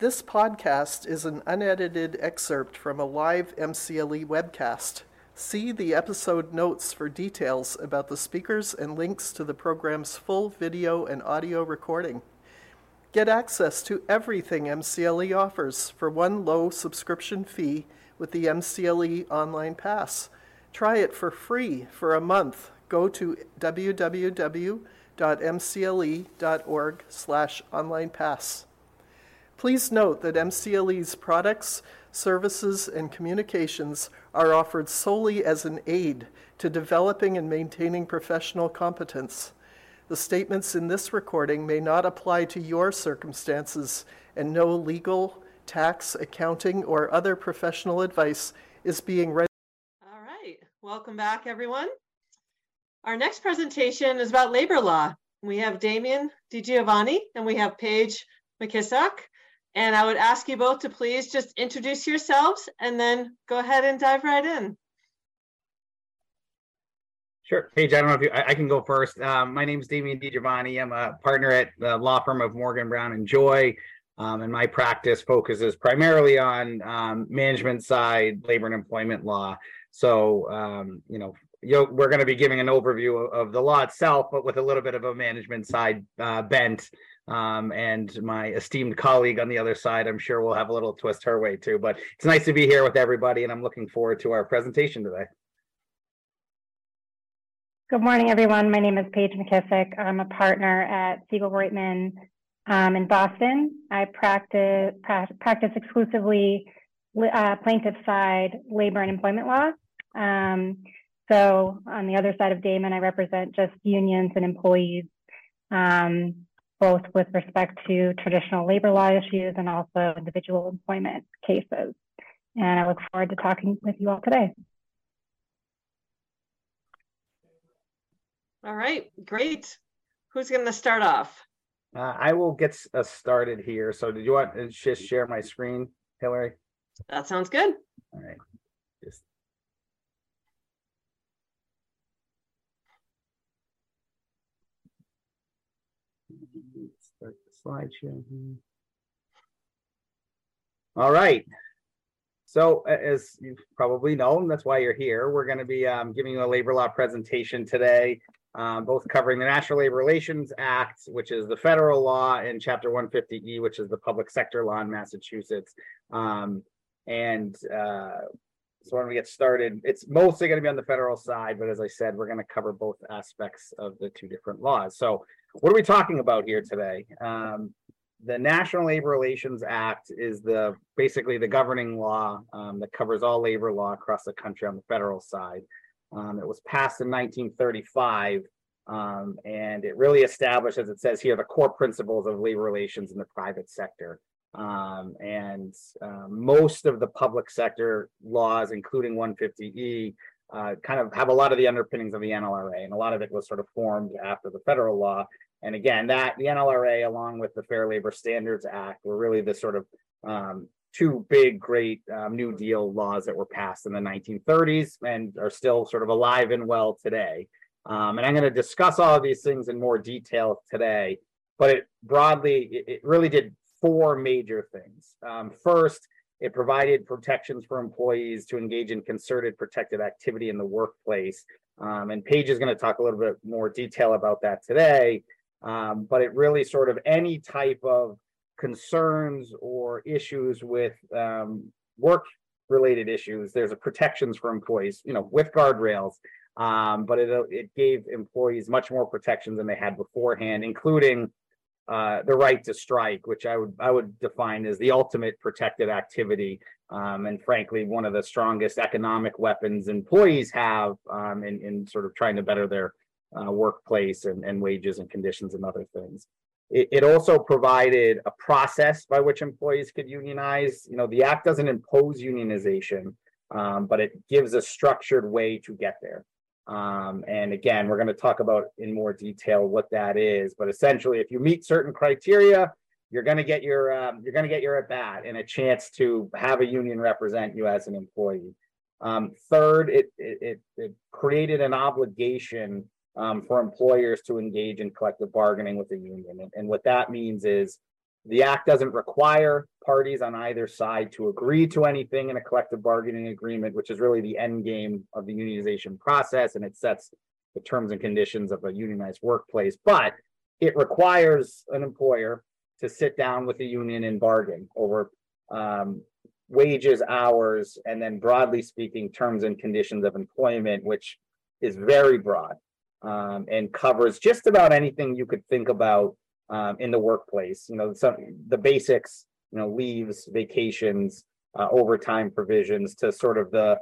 This podcast is an unedited excerpt from a live MCLE webcast. See the episode notes for details about the speakers and links to the program's full video and audio recording. Get access to everything MCLE offers for one low subscription fee with the MCLE Online Pass. Try it for free for a month. Go to www.mcle.org slash online pass. Please note that MCLE's products, services, and communications are offered solely as an aid to developing and maintaining professional competence. The statements in this recording may not apply to your circumstances, and no legal, tax, accounting, or other professional advice is being read. All right, welcome back, everyone. Our next presentation is about labor law. We have Damien DiGiovanni and we have Paige McKissock. And I would ask you both to please just introduce yourselves and then go ahead and dive right in. Sure. Paige, I don't know if you, I, I can go first. Um, my name is Damien DiGiovanni. I'm a partner at the law firm of Morgan Brown and Joy. Um, and my practice focuses primarily on um, management side labor and employment law. So, um, you know, we're going to be giving an overview of, of, the law itself, but with a little bit of a management side uh, bent. Um, and my esteemed colleague on the other side, I'm sure will have a little twist her way too. But it's nice to be here with everybody, and I'm looking forward to our presentation today. Good morning, everyone. My name is Paige McKissock. I'm a partner at Segal Roitman um, in Boston. I practice pra- practice exclusively uh, plaintiff side labor and employment law. Um, so on the other side of Damien, I represent just unions and employees, um, both with respect to traditional labor law issues and also individual employment cases. And I look forward to talking with you all today. All right, great. Who's going to start off? Uh, I will get us started here. So, did you want to just share my screen, Hillary? That sounds good. All right. Just start the slideshow. All right. So, as you've probably known, that's why you're here. We're going to be um, giving you a labor law presentation today um, both covering the National Labor Relations Act, which is the federal law, and Chapter 150E, which is the public sector law in Massachusetts. Um, and uh, so when we get started, it's mostly going to be on the federal side, but as I said, we're going to cover both aspects of the two different laws. So, what are we talking about here today? Um, the National Labor Relations Act is the basically the governing law um, that covers all labor law across the country on the federal side. Um, it was passed in 1935, um, and it really established, as it says here, the core principles of labor relations in the private sector. Um, and uh, most of the public sector laws, including 150E, uh, kind of have a lot of the underpinnings of the NLRA, and a lot of it was sort of formed after the federal law. And again, that the NLRA, along with the Fair Labor Standards Act, were really the sort of um, two big, great um, New Deal laws that were passed in the 1930s and are still sort of alive and well today. Um, and I'm going to discuss all of these things in more detail today. But it broadly, it, it really did four major things. Um, first, it provided protections for employees to engage in concerted protected activity in the workplace. Um, and Paige is going to talk a little bit more detail about that today. Um, but it really sort of any type of concerns or issues with um, work related issues, there's a protections for employees, you know, with guardrails. Um, but it it gave employees much more protections than they had beforehand, including uh, the right to strike, which I would I would define as the ultimate protected activity, um, and frankly, one of the strongest economic weapons employees have um, in in sort of trying to better their uh, workplace and, and wages and conditions and other things. It, it also provided a process by which employees could unionize. You know, the act doesn't impose unionization, um, but it gives a structured way to get there. Um, and again, we're going to talk about in more detail what that is. But essentially, if you meet certain criteria, you're going to get your um, you're going to get your at bat and a chance to have a union represent you as an employee. Um, third, it, it it created an obligation um, for employers to engage in collective bargaining with the union. And, and, what that means is The act doesn't require parties on either side to agree to anything in a collective bargaining agreement, which is really the end game of the unionization process, and it sets the terms and conditions of a unionized workplace. But it requires an employer to sit down with the union and bargain over um, wages, hours, and then broadly speaking, terms and conditions of employment, which is very broad um, and covers just about anything you could think about um, in the workplace. You know, some the basics, you know, leaves, vacations, uh, overtime provisions, to sort of the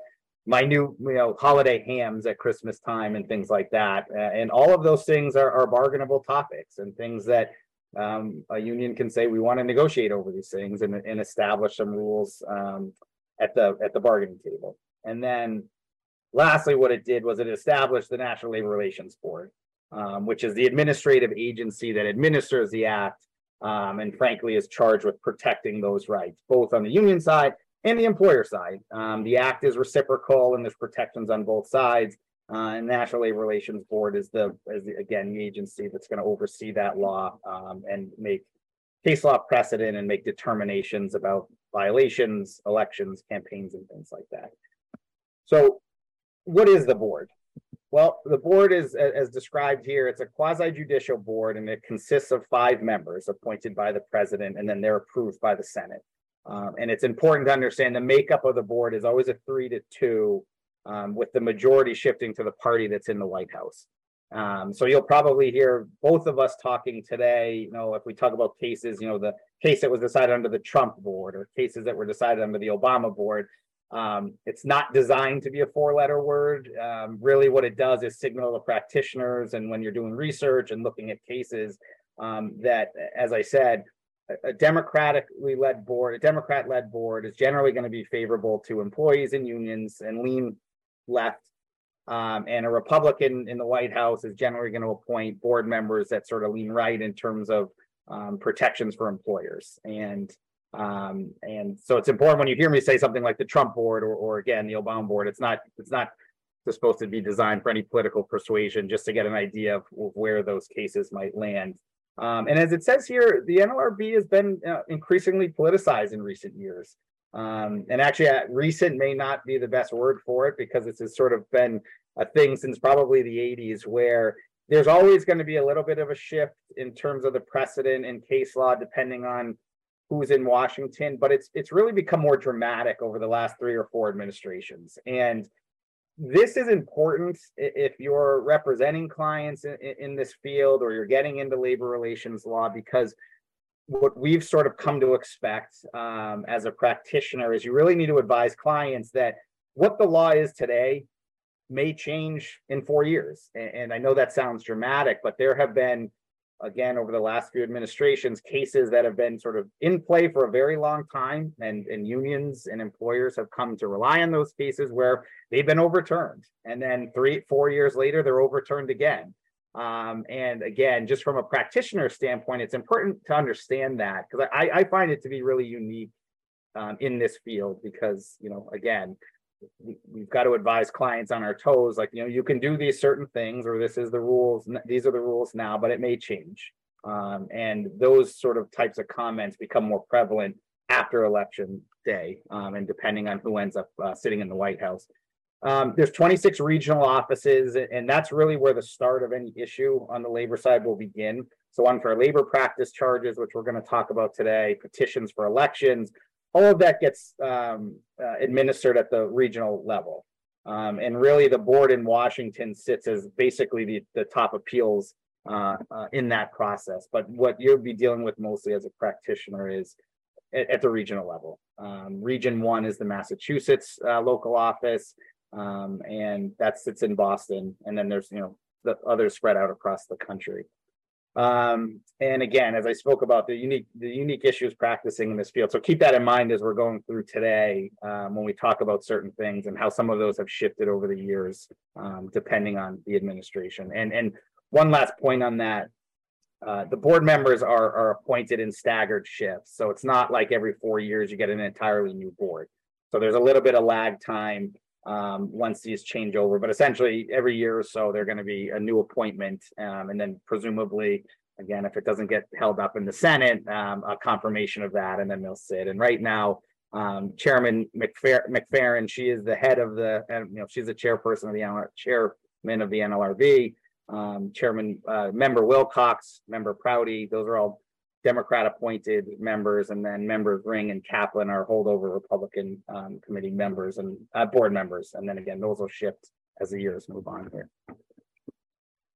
minute, you know, holiday hams at Christmas time and things like that. Uh, and all of those things are, are bargainable topics and things that um, a union can say we want to negotiate over these things and, and establish some rules um, at the at the bargaining table. And then lastly, what it did was it established the National Labor Relations Board, um, which is the administrative agency that administers the act um, and frankly is charged with protecting those rights, both on the union side and the employer side. Um, the act is reciprocal and there's protections on both sides. Uh, and National Labor Relations Board is the, is the, again, the agency that's going to oversee that law um, and make case law precedent and make determinations about violations, elections, campaigns, and things like that. So, what is the board? Well, the board is, as described here, it's a quasi judicial board and it consists of five members appointed by the president and then they're approved by the Senate. Um, and it's important to understand the makeup of the board is always a three to two um, with the majority shifting to the party that's in the White House. Um, so you'll probably hear both of us talking today. You know, if we talk about cases, you know, the case that was decided under the Trump board or cases that were decided under the Obama board, um, it's not designed to be a four letter word. Um, really, what it does is signal to practitioners and when you're doing research and looking at cases um, that, as I said, a democratically led board, a Democrat led board is generally going to be favorable to employees and unions and lean left. Um, and a Republican in the White House is generally going to appoint board members that sort of lean right in terms of um, protections for employers. And um, and so it's important when you hear me say something like the Trump board or, or again the Obama board. It's not it's not supposed to be designed for any political persuasion, just to get an idea of, of where those cases might land. Um, and as it says here, the NLRB has been uh, increasingly politicized in recent years. Um, and actually, uh, recent may not be the best word for it because it's sort of been a thing since probably the 80s where there's always going to be a little bit of a shift in terms of the precedent and case law depending on who's in Washington, but it's it's really become more dramatic over the last three or four administrations. And this is important if you're representing clients in, in, this field or you're getting into labor relations law because what we've sort of come to expect um, as a practitioner is you really need to advise clients that what the law is today may change in four years and, and i know that sounds dramatic but there have been again over the last few administrations cases that have been sort of in play for a very long time and, and unions and employers have come to rely on those cases where they've been overturned. And then three four years later they're overturned again. Um, and again just from a practitioner standpoint it's important to understand that because I, I find it to be really unique um, in this field because you know again we've got to advise clients on our toes like you know you can do these certain things or this is the rules these are the rules now but it may change. Um, and those sort of types of comments become more prevalent after election day um, and depending on who ends up uh, sitting in the white house. Um, there's 26 regional offices and that's really where the start of any issue on the labor side will begin. So unfair labor practice charges which we're going to talk about today petitions for elections all of that gets um, uh, administered at the regional level. Um, and really, the board in Washington sits as basically the, the top appeals uh, uh, in that process. But what you'll be dealing with mostly as a practitioner is at, at the regional level. Um, region one is the Massachusetts uh, local office, um, and that sits in Boston. And then there's you know the others spread out across the country. Um, and again, as I spoke about the unique the unique issues practicing in this field. So keep that in mind as we're going through today um, when we talk about certain things and how some of those have shifted over the years, um, depending on the administration. And and one last point on that. Uh, the board members are, are appointed in staggered shifts. So it's not like every four years you get an entirely new board. So there's a little bit of lag time um, once these change over. But essentially, every year or so, they're going to be a new appointment, um, and then presumably again, if it doesn't get held up in the Senate, um, a confirmation of that, and then they'll sit. And right now, um, Chairman McFer- McFerran, she is the head of the, and you know, she's the chairperson of the NLR, chairman of the NLRB. Um, Chairman, uh, Member Wilcox, Member Prouty, those are all Democrat appointed members, and then members Ring and Kaplan are holdover Republican um, committee members and uh, board members. And then again, those will shift as the years move on here.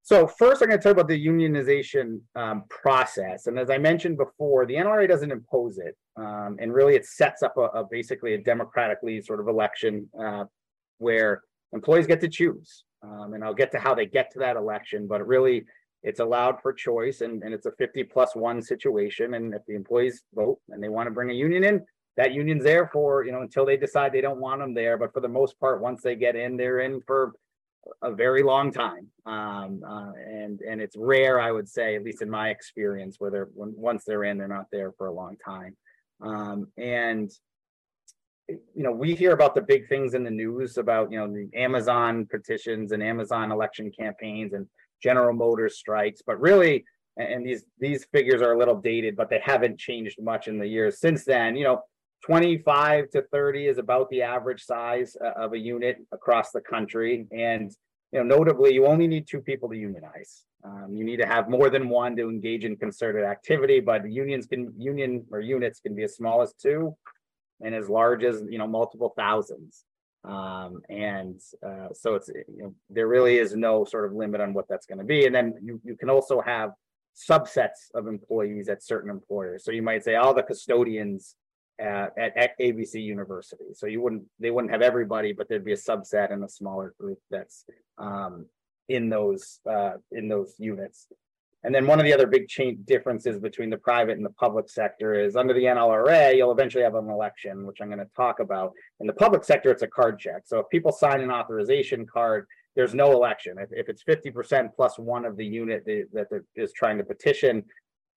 So first, I'm going to talk about the unionization um, process. And as I mentioned before, the NLRA doesn't impose it, um, and really it sets up a, a, basically a democratically sort of election uh, where employees get to choose. Um, and I'll get to how they get to that election, but really it's allowed for choice and, and it's a 50 plus one situation. And if the employees vote and they want to bring a union in, that union's there for, you know, until they decide they don't want them there. But for the most part, once they get in, they're in for a very long time. Um, uh, and and it's rare, I would say, at least in my experience, where they're when, once they're in, they're not there for a long time. Um, and you know, we hear about the big things in the news about you know the Amazon petitions and Amazon election campaigns and General Motors strikes, but really, and these these figures are a little dated, but they haven't changed much in the years since then. You know, 25 to 30 is about the average size uh, of a unit across the country. And you know, notably, you only need two people to unionize. Um, you need to have more than one to engage in concerted activity, but unions can union or units can be as small as two and as large as you know multiple thousands. Um, and uh, so it's you know there really is no sort of limit on what that's going to be. And then you you can also have subsets of employees at certain employers. So you might say all the custodians at, at, at ABC University. So you wouldn't, they wouldn't have everybody, but there'd be a subset and a smaller group that's um, in those uh, in those units. And then one of the other big change differences between the private and the public sector is under the NLRA, you'll eventually have an election, which I'm going to talk about. In the public sector, it's a card check. So if people sign an authorization card, there's no election. If, if it's 50% plus one of the unit that, is trying to petition,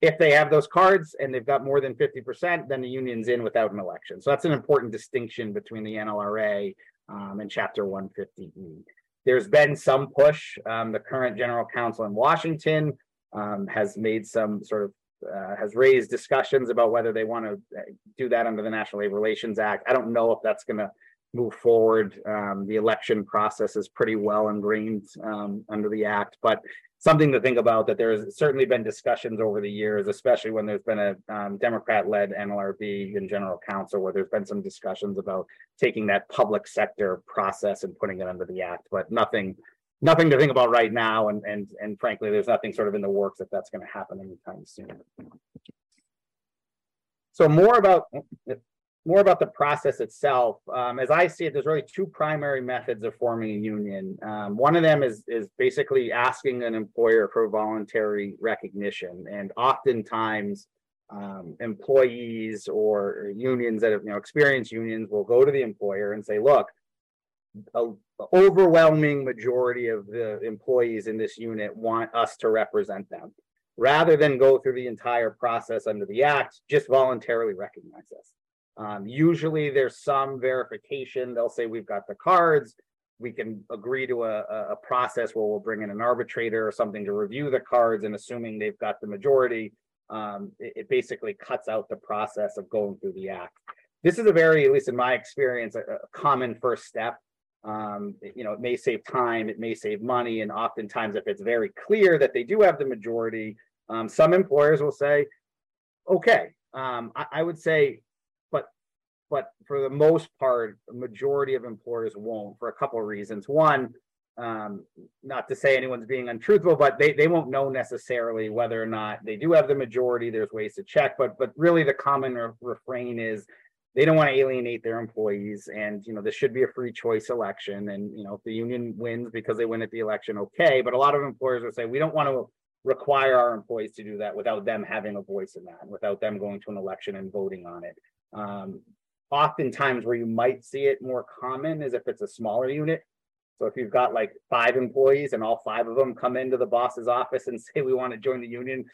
if they have those cards and they've got more than 50%, then the union's in without an election. So that's an important distinction between the NLRA um, and Chapter 150E. There's been some push. Um, the current general counsel in Washington um, has made some sort of uh, has raised discussions about whether they want to uh, do that under the National Labor Relations Act. I don't know if that's going to move forward. Um, the election process is pretty well ingrained um, under the act, but something to think about that there's certainly been discussions over the years, especially when there's been a um, Democrat-led NLRB and general counsel, where there's been some discussions about taking that public sector process and putting it under the act, but nothing, nothing to think about right now. And and and frankly, there's nothing sort of in the works that that's going to happen anytime soon. So more about more about the process itself. Um, as I see it, there's really two primary methods of forming a union. Um, one of them is is basically asking an employer for voluntary recognition, and oftentimes um, employees or unions that have you know experienced unions will go to the employer and say, "Look, a overwhelming majority of the employees in this unit want us to represent them." Rather than go through the entire process under the act, just voluntarily recognize us. Um, usually there's some verification. They'll say we've got the cards. We can agree to a, a process where we'll bring in an arbitrator or something to review the cards, and assuming they've got the majority, um, it, it, basically cuts out the process of going through the act. This is a very, at least in my experience, a, a common first step. Um, you know, it may save time, it may save money, and oftentimes, if it's very clear that they do have the majority, um, some employers will say, "Okay." Um, I, I would say but but for the most part, majority of employers won't for a couple of reasons. One, um, not to say anyone's being untruthful, but they, they won't know necessarily whether or not they do have the majority. There's ways to check, but but really the common re- refrain is they don't want to alienate their employees, and you know this should be a free choice election. And you know if the union wins because they win at the election, okay. But a lot of employers will say we don't want to require our employees to do that without them having a voice in that, without them going to an election and voting on it. Um, oftentimes where you might see it more common is if it's a smaller unit. So if you've got like five employees and all five of them come into the boss's office and say we want to join the union,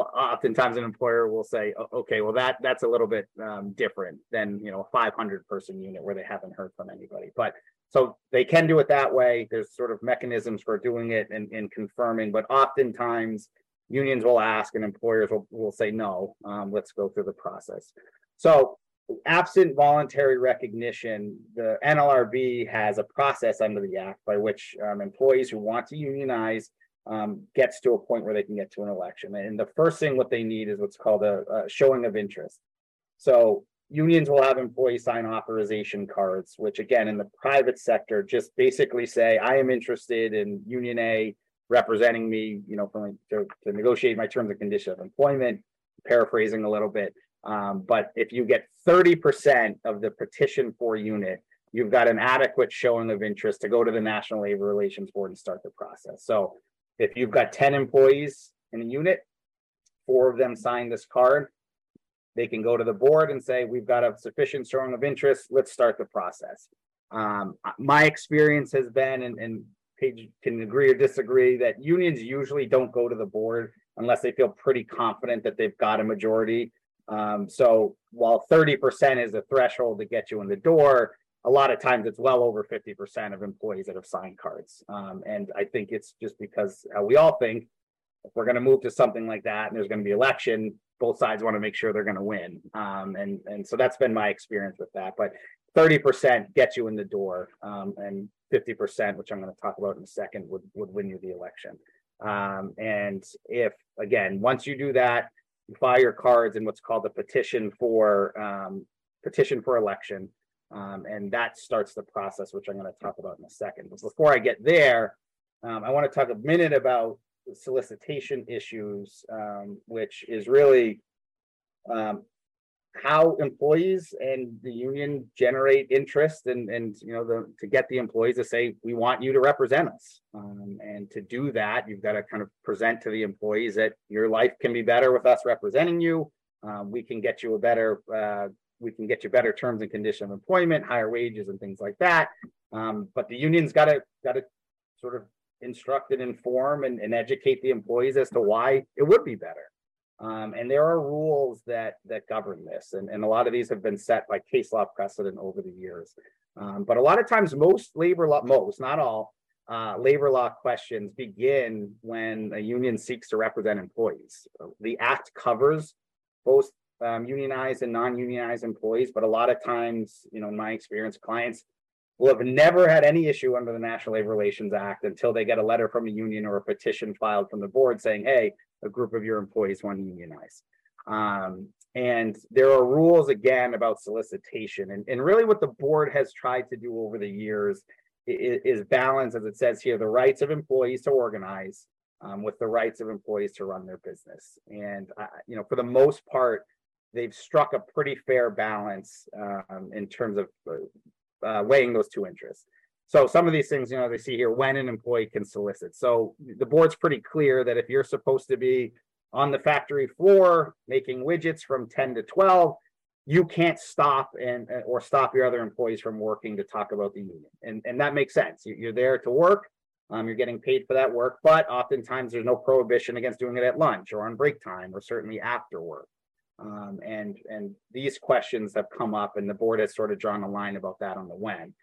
oftentimes an employer will say, okay, well that that's a little bit um, different than you know a 500 person unit where they haven't heard from anybody. But so they can do it that way. There's sort of mechanisms for doing it and, and confirming, but oftentimes unions will ask and employers will, will say no. Um, let's go through the process. So absent voluntary recognition, the NLRB has a process under the act by which um, employees who want to unionize um, gets to a point where they can get to an election. And the first thing what they need is what's called a, a showing of interest. So unions will have employees sign authorization cards, which again, in the private sector, just basically say, I am interested in Union A representing me, you know, for, to, to negotiate my terms and conditions of employment, paraphrasing a little bit. Um, but if you get 30% of the petition for unit, you've got an adequate showing of interest to go to the National Labor Relations Board and start the process. So if you've got 10 employees in a unit, four of them sign this card, they can go to the board and say, we've got a sufficient showing of interest, let's start the process. Um, my experience has been, and, and Paige can agree or disagree, that unions usually don't go to the board unless they feel pretty confident that they've got a majority um, so while 30% is a threshold to get you in the door, a lot of times it's well over 50% of employees that have signed cards. Um, and I think it's just because uh, we all think if we're going to move to something like that and there's going to be election, both sides want to make sure they're going to win. Um, and, and so that's been my experience with that. But 30% gets you in the door, um, and 50%, which I'm going to talk about in a second, would, would win you the election. Um, and if, again, once you do that, you file your cards in what's called the petition for um, petition for election, um, and that starts the process, which I'm going to talk about in a second. But before I get there, um, I want to talk a minute about solicitation issues, um, which is really um, how employees and the union generate interest and and you know the to get the employees to say we want you to represent us um, and to do that you've got to kind of present to the employees that your life can be better with us representing you um, we can get you a better uh, we can get you better terms and condition of employment higher wages and things like that um, but the union's got to got to sort of instruct and inform and, and educate the employees as to why it would be better um, and there are rules that that govern this, and, and a lot of these have been set by case law precedent over the years. Um, but a lot of times, most labor law, most not all, uh, labor law questions begin when a union seeks to represent employees. The act covers both um, unionized and non-unionized employees, but a lot of times, you know, in my experience, clients will have never had any issue under the National Labor Relations Act until they get a letter from a union or a petition filed from the board saying, "Hey, a group of your employees want to unionize. Um, and there are rules again about solicitation. And, and really, what the board has tried to do over the years is, is balance, as it says here, the rights of employees to organize um, with the rights of employees to run their business. And, uh, you know, for the most part, they've struck a pretty fair balance um, in terms of uh, uh weighing those two interests. So some of these things, you know, they see here when an employee can solicit. So the board's pretty clear that if you're supposed to be on the factory floor making widgets from 10 to 12, you can't stop and or stop your other employees from working to talk about the union. And, and that makes sense. You're there to work. Um, you're getting paid for that work, but oftentimes there's no prohibition against doing it at lunch or on break time or certainly after work. Um, and and these questions have come up, and the board has sort of drawn a line about that on the when.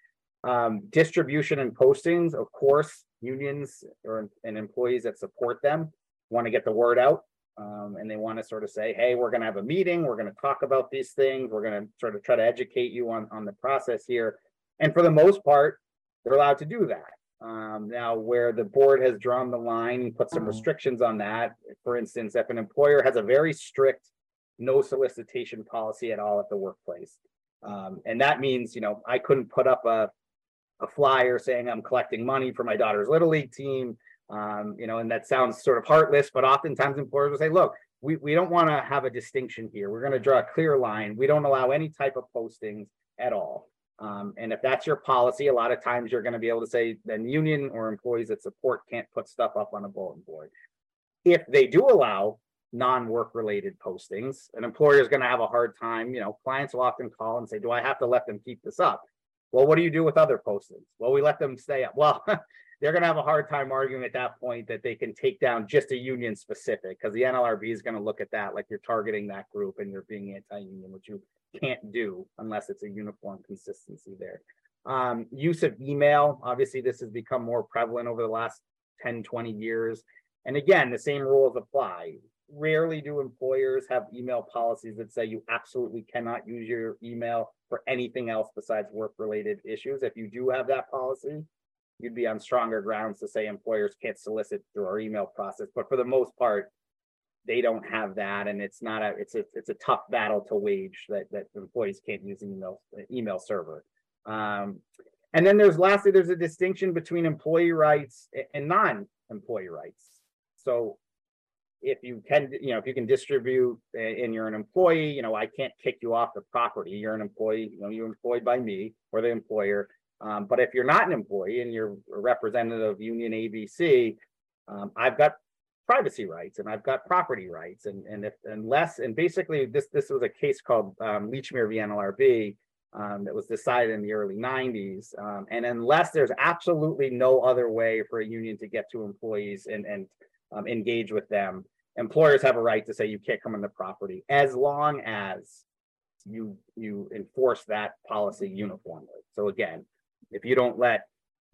Um, distribution and postings, of course, unions or and employees that support them want to get the word out. Um, and they want to sort of say, hey, we're going to have a meeting, we're going to talk about these things, we're going to sort of try to educate you on, on the process here. And for the most part, they're allowed to do that. Um, now, where the board has drawn the line and put some restrictions on that, for instance, if an employer has a very strict no solicitation policy at all at the workplace, um, and that means, you know, I couldn't put up a a flyer saying I'm collecting money for my daughter's little league team. Um, you know, and that sounds sort of heartless, but oftentimes employers will say, look, we, we don't want to have a distinction here. We're going to draw a clear line. We don't allow any type of postings at all. Um, and if that's your policy, a lot of times you're going to be able to say then union or employees that support can't put stuff up on a bulletin board. If they do allow non-work related postings, an employer is going to have a hard time. You know, clients will often call and say, do I have to let them keep this up? Well, what do you do with other postings? Well, we let them stay up. Well, they're going to have a hard time arguing at that point that they can take down just a union specific because the NLRB is going to look at that like you're targeting that group and you're being anti-union, which you can't do unless it's a uniform consistency there. Um, use of email, obviously, this has become more prevalent over the last 10, 20 years. And again, the same rules apply. Rarely do employers have email policies that say you absolutely cannot use your email for anything else besides work-related issues. If you do have that policy, you'd be on stronger grounds to say employers can't solicit through our email process. But for the most part, they don't have that, and it's not a it's a it's a tough battle to wage that that employees can't use email email server. Um, and then there's lastly, there's a distinction between employee rights and non-employee rights. So if you can, you know, if you can distribute and you're an employee, you know, I can't kick you off the property. You're an employee, you know, you're employed by me or the employer. Um, but if you're not an employee and you're a representative of Union ABC, um, I've got privacy rights and I've got property rights. And and if unless and basically this this was a case called um, Lechmere v NLRB um, that was decided in the early 90s. Um, and unless there's absolutely no other way for a union to get to employees and and um, engage with them, employers have a right to say you can't come on the property as long as you you enforce that policy uniformly. So again, if you don't let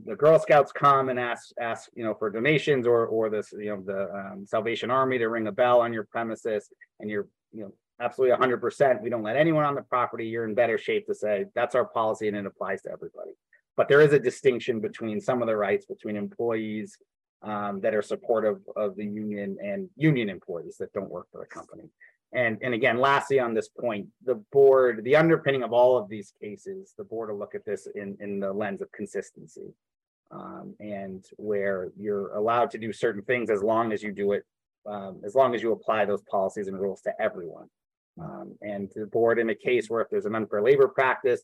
the Girl Scouts come and ask ask you know for donations or or this you know the um, Salvation Army to ring a bell on your premises and you're you know absolutely 100 percent we don't let anyone on the property you're in better shape to say that's our policy and it applies to everybody but there is a distinction between some of the rights between employees um, that are supportive of the union and union employees that don't work for the company. And, and again, lastly, on this point, the board, the underpinning of all of these cases, the board will look at this in, in the lens of consistency. Um, and where you're allowed to do certain things as long as you do it, um, as long as you apply those policies and rules to everyone. Um, and the board in a case where if there's an unfair labor practice,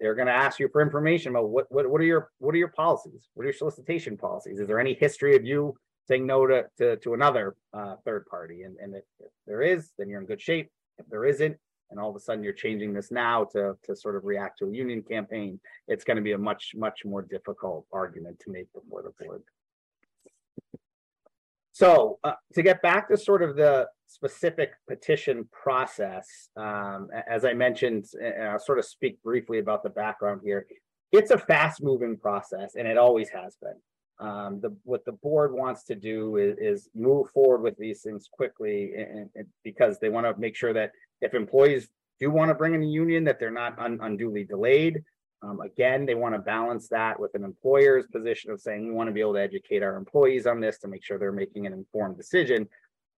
they're going to ask you for information about what, what what are your what are your policies? What are your solicitation policies? Is there any history of you saying no to to, to another uh, third party? And and if, if there is, then you're in good shape. If there isn't, and all of a sudden you're changing this now to to sort of react to a union campaign, it's going to be a much much more difficult argument to make before the board. So uh, to get back to sort of the specific petition process, um, as I mentioned, and I'll sort of speak briefly about the background here. It's a fast moving process and it always has been. Um, the, what the board wants to do is, is move forward with these things quickly and, and because they want to make sure that if employees do want to bring in a union, that they're not un, unduly delayed. Um, again, they want to balance that with an employer's position of saying we want to be able to educate our employees on this to make sure they're making an informed decision.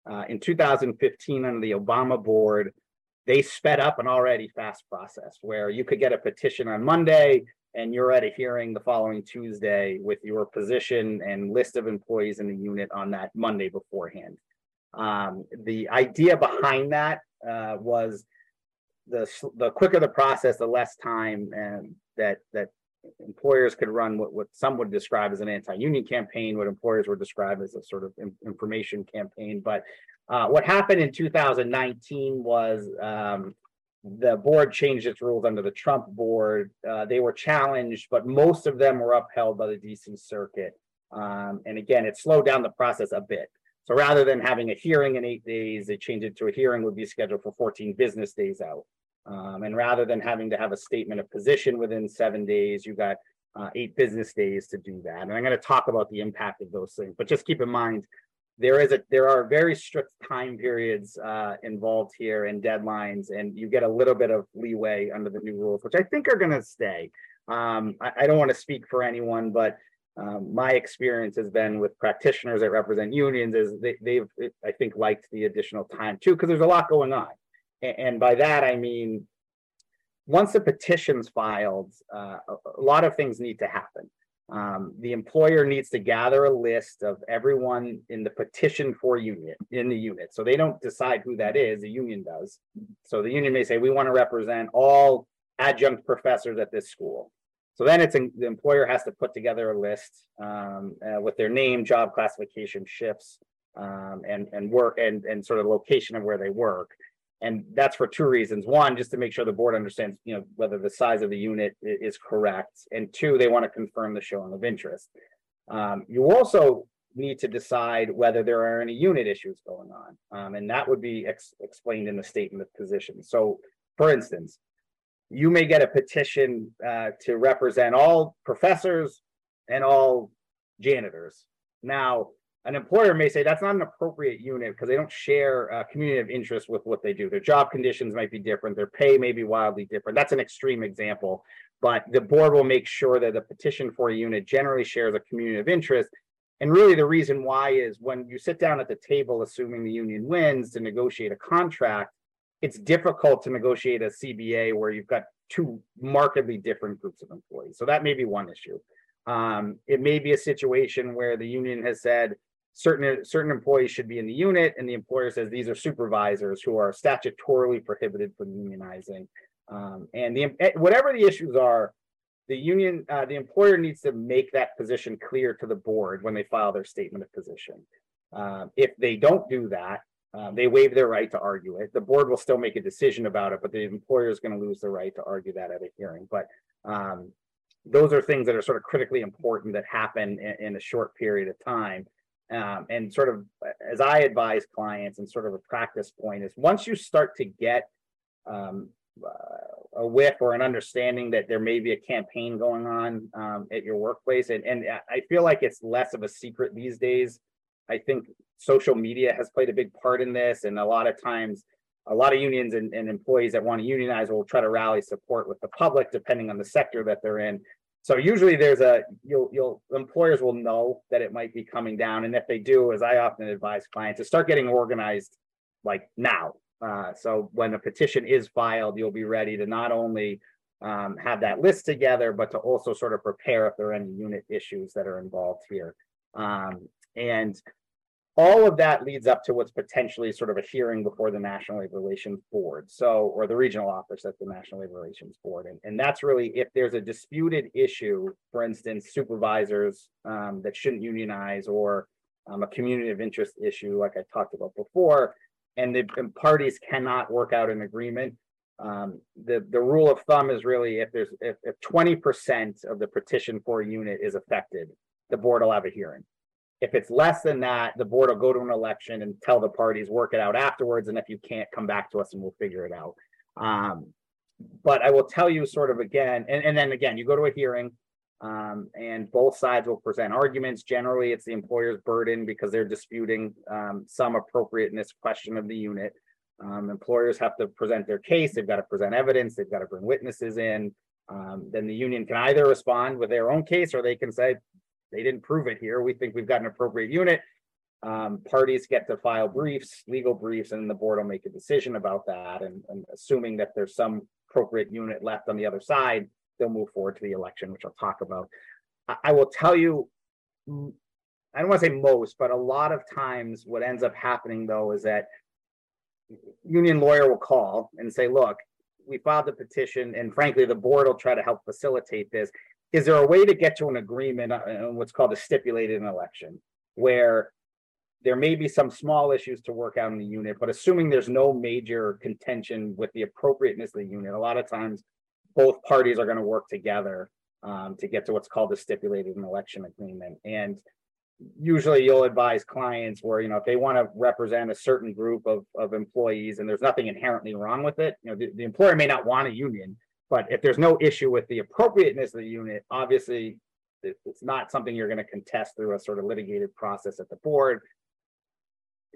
Uh, in 2015, under the Obama board, they sped up an already fast process where you could get a petition on Monday and you're at a hearing the following Tuesday with your position and list of employees in the unit on that Monday beforehand. Um, the idea behind that uh, was the the quicker the process, the less time and that that employers could run what, what some would describe as an anti-union campaign, what employers would describe as a sort of information campaign. But uh, what happened in 2019 was um, the board changed its rules under the Trump board. Uh, they were challenged, but most of them were upheld by the DC Circuit. Um, and again, it slowed down the process a bit. So rather than having a hearing in eight days, they changed it to a hearing would be scheduled for 14 business days out. Um, and rather than having to have a statement of position within seven days, you've got uh, eight business days to do that. And I'm going to talk about the impact of those things, but just keep in mind there is a there are very strict time periods uh, involved here and deadlines, and you get a little bit of leeway under the new rules, which I think are going to stay. Um, I, I, don't want to speak for anyone, but um, my experience has been with practitioners that represent unions is they, they've I think liked the additional time too because there's a lot going on. And by that, I mean, once the petition's filed, uh, a lot of things need to happen. Um, the employer needs to gather a list of everyone in the petition for union in the unit. So they don't decide who that is, the union does. So the union may say, we want to represent all adjunct professors at this school. So then it's the employer has to put together a list um, uh, with their name, job classification, shifts, um, and and work and and sort of location of where they work. And that's for two reasons. One, just to make sure the board understands, you know, whether the size of the unit is correct. And two, they want to confirm the showing of interest. Um, you also need to decide whether there are any unit issues going on. Um, and that would be ex- explained in the statement of position. So, for instance, you may get a petition uh, to represent all professors and all janitors. Now, an employer may say that's not an appropriate unit because they don't share a community of interest with what they do. Their job conditions might be different, their pay may be wildly different. That's an extreme example, but the board will make sure that the petition for a unit generally shares a community of interest. And really, the reason why is when you sit down at the table, assuming the union wins to negotiate a contract, it's difficult to negotiate a CBA where you've got two markedly different groups of employees. So that may be one issue. Um, it may be a situation where the union has said, certain certain employees should be in the unit and the employer says these are supervisors who are statutorily prohibited from unionizing. Um, and the eh, whatever the issues are the union uh, the employer needs to make that position clear to the board when they file their statement of position. Uh, if they don't do that uh, they waive their right to argue it. The board will still make a decision about it but the employer is going to lose the right to argue that at a hearing. But um, those are things that are sort of critically important that happen in, in a short period of time um, and sort of as I advise clients and sort of a practice point is once you start to get um, uh, a whiff or an understanding that there may be a campaign going on um, at your workplace, and, and I feel like it's less of a secret these days. I think social media has played a big part in this, and a lot of times, a lot of unions and, and employees that want to unionize will try to rally support with the public, depending on the sector that they're in. So usually there's a you'll you'll employers will know that it might be coming down, and if they do, as I often advise clients, to start getting organized like now. Uh, so when a petition is filed, you'll be ready to not only um, have that list together, but to also sort of prepare if there are any unit issues that are involved here. Um, and all of that leads up to what's potentially sort of a hearing before the National Labor Relations Board, so or the regional office at the National Labor Relations Board, and, and that's really if there's a disputed issue, for instance, supervisors um, that shouldn't unionize or um, a community of interest issue, like I talked about before, and the and parties cannot work out an agreement. Um, the the rule of thumb is really if there's if if 20% of the petition for a unit is affected, the board will have a hearing. If it's less than that, the board will go to an election and tell the parties, work it out afterwards. And if you can't, come back to us and we'll figure it out. Um, but I will tell you sort of again, and, and then again, you go to a hearing um, and both sides will present arguments. Generally, it's the employer's burden because they're disputing um, some appropriateness question of the unit. Um, employers have to present their case, they've got to present evidence, they've got to bring witnesses in. Um, then the union can either respond with their own case or they can say, they didn't prove it here. We think we've got an appropriate unit. Um, parties get to file briefs, legal briefs, and the board will make a decision about that. And, and assuming that there's some appropriate unit left on the other side, they'll move forward to the election, which I'll talk about. I, I will tell you, I don't want to say most, but a lot of times what ends up happening though is that union lawyer will call and say, look, we filed the petition and frankly, the board will try to help facilitate this is there a way to get to an agreement on what's called a stipulated election where there may be some small issues to work out in the unit, but assuming there's no major contention with the appropriateness of the unit, a lot of times both parties are going to work together um, to get to what's called a stipulated election agreement. And usually you'll advise clients where, you know, if they want to represent a certain group of, of employees and there's nothing inherently wrong with it, you know, the, the employer may not want a union, but if there's no issue with the appropriateness of the unit, obviously it's not something you're going to contest through a sort of litigated process at the board.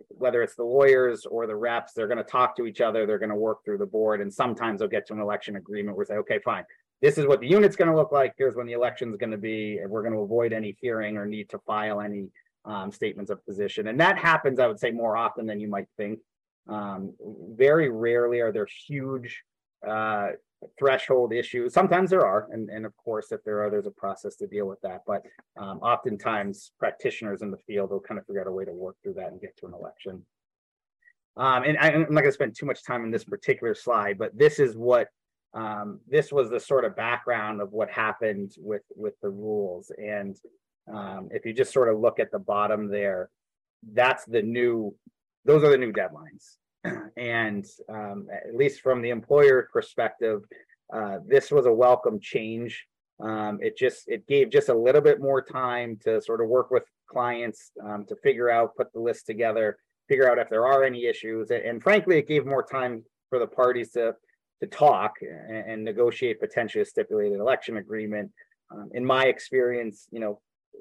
Whether it's the lawyers or the reps, they're going to talk to each other, they're going to work through the board, and sometimes they'll get to an election agreement where they say, okay, fine, this is what the unit's going to look like. Here's when the election's going to be, and we're going to avoid any hearing or need to file any um, statements of position. And that happens, I would say, more often than you might think. Um, very rarely are there huge uh, threshold issues. Sometimes there are, and, and of course, if there are, there's a process to deal with that. But um, oftentimes, practitioners in the field will kind of figure out a way to work through that and get to an election. Um, and I, am not going to spend too much time in this particular slide, but this is what um, this was the sort of background of what happened with with the rules. And um, if you just sort of look at the bottom there, that's the new; those are the new deadlines and um, at least from the employer perspective, uh, this was a welcome change. Um, it just it gave just a little bit more time to sort of work with clients um, to figure out, put the list together, figure out if there are any issues, and, and frankly, it gave more time for the parties to to talk and, and negotiate potentially a stipulated election agreement. Um, in my experience, you know,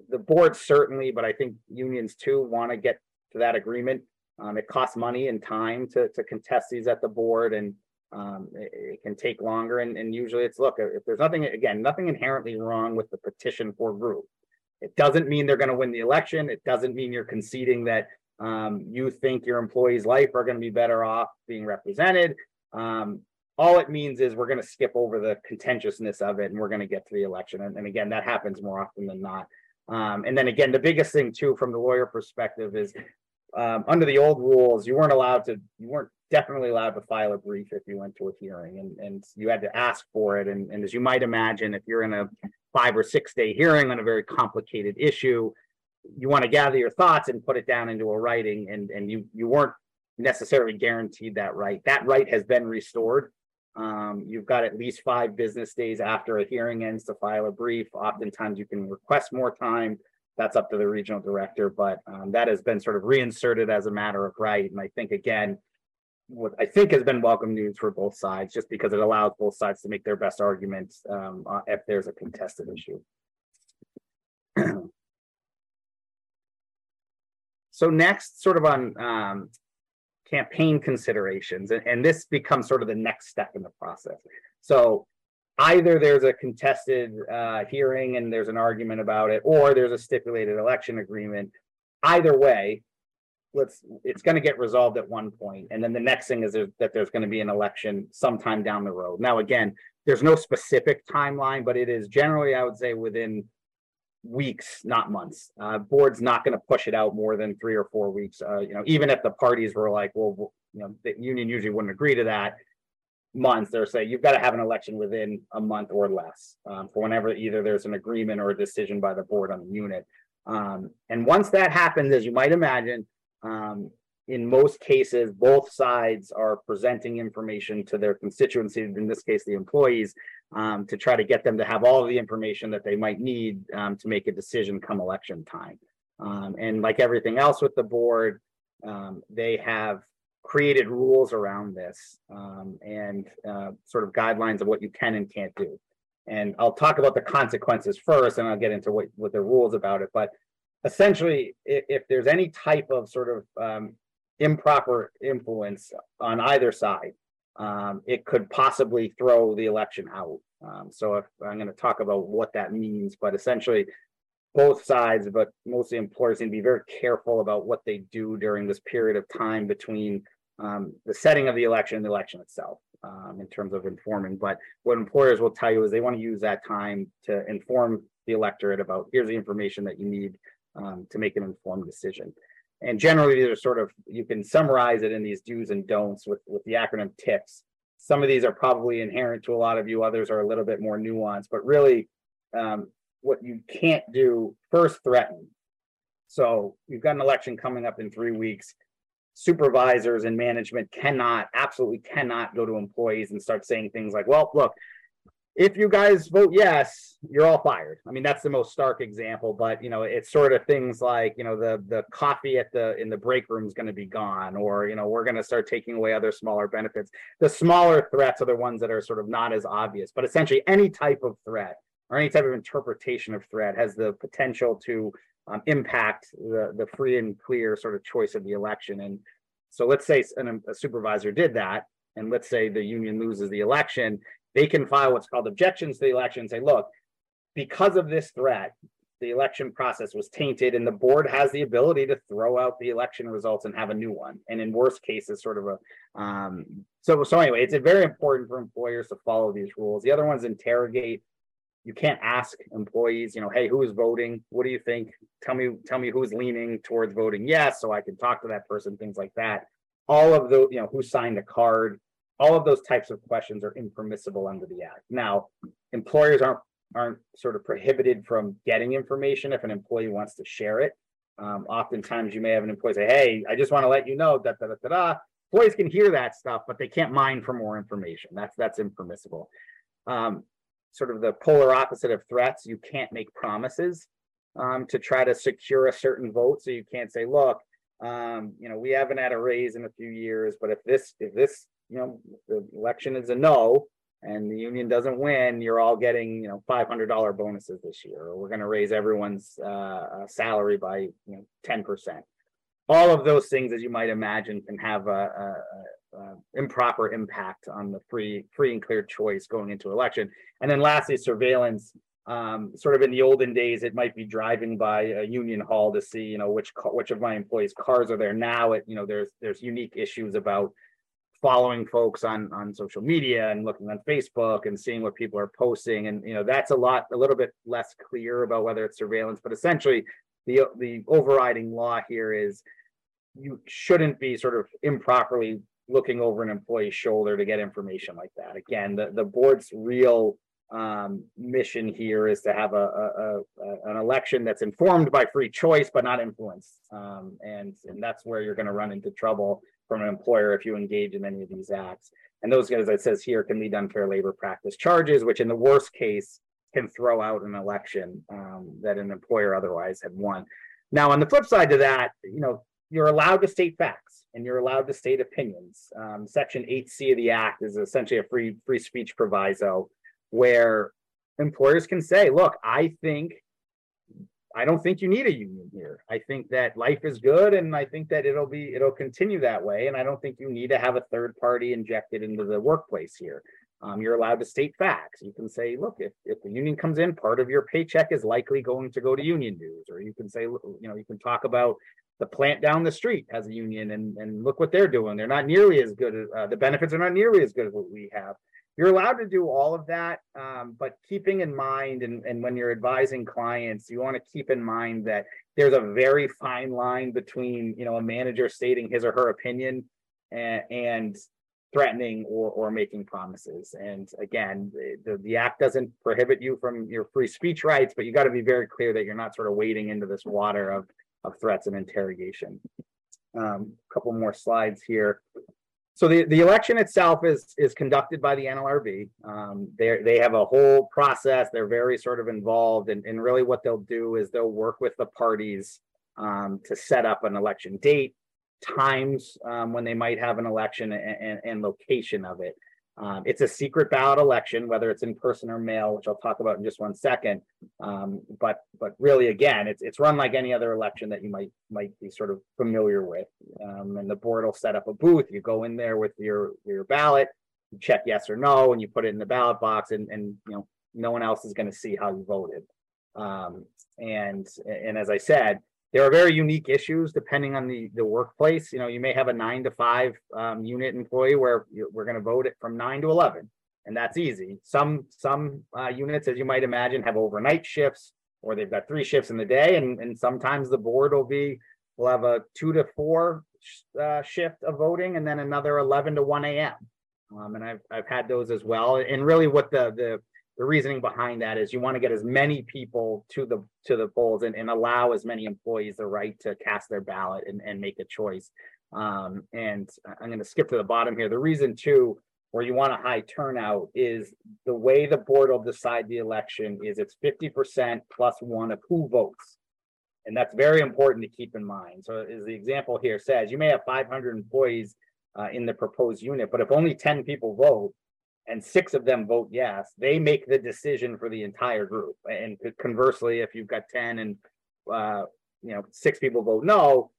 the board certainly, but I think unions too want to get to that agreement. Um, it costs money and time to, to contest these at the board and, um, it, it can take longer and, and usually it's, look, if there's nothing, again, nothing inherently wrong with the petition for group. It doesn't mean they're gonna win the election. It doesn't mean you're conceding that, um, you think your employees' life are gonna be better off being represented. Um, all it means is we're gonna skip over the contentiousness of it and we're gonna get to the election. And, and again, that happens more often than not. Um, and then again, the biggest thing too, from the lawyer perspective is, um, under the old rules, you weren't allowed to, you weren't definitely allowed to file a brief if you went to a hearing and, and you had to ask for it. And, and as you might imagine, if you're in a five or six day hearing on a very complicated issue, you want to gather your thoughts and put it down into a writing and, and you, you weren't necessarily guaranteed that right. That right has been restored. Um, you've got at least five business days after a hearing ends to file a brief. Oftentimes you can request more time. That's up to the regional director, but um, that has been sort of reinserted as a matter of right. And I think again, what I think has been welcome news for both sides, just because it allows both sides to make their best arguments um, uh, if there's a contested issue. so next, sort of on um, campaign considerations, and, and this becomes sort of the next step in the process. So either there's a contested uh, hearing and there's an argument about it, or there's a stipulated election agreement. Either way, let's it's going to get resolved at one point, and then the next thing is there's, that there's going to be an election sometime down the road. Now, again, there's no specific timeline, but it is generally, I would say, within weeks, not months. Uh, board's not going to push it out more than three or four weeks. Uh, you know, even if the parties were like, well, you know, the union usually wouldn't agree to that months, they're you've got to have an election within a month or less um, for whenever either there's an agreement or a decision by the board on the unit. Um, and once that happens, as you might imagine, um, in most cases, both sides are presenting information to their constituency, in this case, the employees, um, to try to get them to have all the information that they might need um, to make a decision come election time. Um, and like everything else with the board, they have created rules around this um, and uh, sort of guidelines of what you can and can't do. And I'll talk about the consequences first, and I'll get into what, what the rules about it. But essentially, if, if there's any type of sort of um, improper influence on either side, um, it could possibly throw the election out. Um, so if I'm going to talk about what that means, but essentially, both sides, but mostly employers, need to be very careful about what they do during this period of time between um, the setting of the election and the election itself um, in terms of informing. But what employers will tell you is they want to use that time to inform the electorate about here's the information that you need um, to make an informed decision. And generally, these are sort of you can summarize it in these do's and don'ts with with the acronym TIPS. Some of these are probably inherent to a lot of you. Others are a little bit more nuanced. But really, um, what you can't do first threaten. So you've got an election coming up in three weeks. Supervisors and management cannot, absolutely cannot go to employees and start saying things like, well, look, if you guys vote yes, you're all fired. I mean, that's the most stark example, but you know, it's sort of things like, you know, the the coffee at the in the break room is going to be gone, or you know, we're going to start taking away other smaller benefits. The smaller threats are the ones that are sort of not as obvious, but essentially any type of threat or any type of interpretation of threat has the potential to um, impact the the free and clear sort of choice of the election. And so, let's say an, a supervisor did that, and let's say the union loses the election they can file what's called objections to the election and say, look, because of this threat, the election process was tainted and the board has the ability to throw out the election results and have a new one. And in worst cases, sort of a, um, so, so anyway, it's very important for employers to follow these rules. The other ones interrogate. You can't ask employees, you know, hey, who is voting? What do you think? Tell me, tell me who's leaning towards voting yes, so I can talk to that person, things like that. All of the, you know, who signed the card, all of those types of questions are impermissible under the act. Now, employers aren't aren't sort of prohibited from getting information if an employee wants to share it. Um, oftentimes, you may have an employee say, "Hey, I just want to let you know that da, da, da, da. employees can hear that stuff, but they can't mine for more information. That's that's impermissible. Um, sort of the polar opposite of threats. You can't make promises um, to try to secure a certain vote. So you can't say, "Look, um, you know, we haven't had a raise in a few years, but if this if this you know, the election is a no, and the union doesn't win, you're all getting, you know, five hundred dollar bonuses this year, or we're gonna raise everyone's uh, uh, salary by, you know, ten percent. All of those things, as you might imagine, can have a, a, a improper impact on the free, free and clear choice going into election. And then lastly, surveillance. Um, sort of in the olden days, it might be driving by a union hall to see, you know, which which of my employees' cars are there now. It, you know, there's there's unique issues about following folks on on social media and looking on Facebook and seeing what people are posting and you know that's a lot a little bit less clear about whether it's surveillance but essentially the the overriding law here is you shouldn't be sort of improperly looking over an employee's shoulder to get information like that again the the board's real um, mission here is to have a, a, a, an election that's informed by free choice but not influenced um, and and that's where you're going to run into trouble from an employer if you engage in any of these acts. And those, as it says here, can lead to unfair labor practice charges, which in the worst case can throw out an election um, that an employer otherwise had won. Now, on the flip side to that, you know, you're allowed to state facts and you're allowed to state opinions. Um, Section 8C of the Act is essentially a free free speech proviso where employers can say, look, I think I don't think you need a union here. I think that life is good and I think that it'll be it'll continue that way. And I don't think you need to have a third party injected into the workplace here. Um, you're allowed to state facts. You can say, look, if, if the union comes in, part of your paycheck is likely going to go to union dues. Or you can say, you know, you can talk about the plant down the street has a union and, and look what they're doing. They're not nearly as good. As, uh, the benefits are not nearly as good as what we have you're allowed to do all of that um, but keeping in mind and, and when you're advising clients you want to keep in mind that there's a very fine line between you know a manager stating his or her opinion and, and threatening or, or making promises and again the, the act doesn't prohibit you from your free speech rights but you got to be very clear that you're not sort of wading into this water of, of threats and interrogation a um, couple more slides here so the, the election itself is is conducted by the NLRB. Um, they they have a whole process. They're very sort of involved, and, and really what they'll do is they'll work with the parties um, to set up an election date, times um, when they might have an election, and, and, and location of it. Um, it's a secret ballot election, whether it's in person or mail, which I'll talk about in just one second. Um, but but really, again, it's it's run like any other election that you might might be sort of familiar with. Um, and the board will set up a booth. You go in there with your your ballot, you check yes or no, and you put it in the ballot box, and and you know no one else is going to see how you voted. Um, and and as I said, there are very unique issues depending on the the workplace. You know, you may have a nine to five um, unit employee where we're going to vote it from nine to eleven, and that's easy. Some some uh, units, as you might imagine, have overnight shifts, or they've got three shifts in the day, and and sometimes the board will be will have a two to four uh, shift of voting, and then another eleven to one a.m. Um, and I've I've had those as well. And really, what the the the reasoning behind that is you want to get as many people to the to the polls and, and allow as many employees the right to cast their ballot and, and make a choice. Um, and I'm going to skip to the bottom here. The reason too, where you want a high turnout is the way the board will decide the election is it's 50% plus one of who votes. And that's very important to keep in mind. So as the example here says, you may have 500 employees uh, in the proposed unit, but if only 10 people vote, and six of them vote yes, they make the decision for the entire group. And conversely, if you've got 10 and uh, you know six people vote no,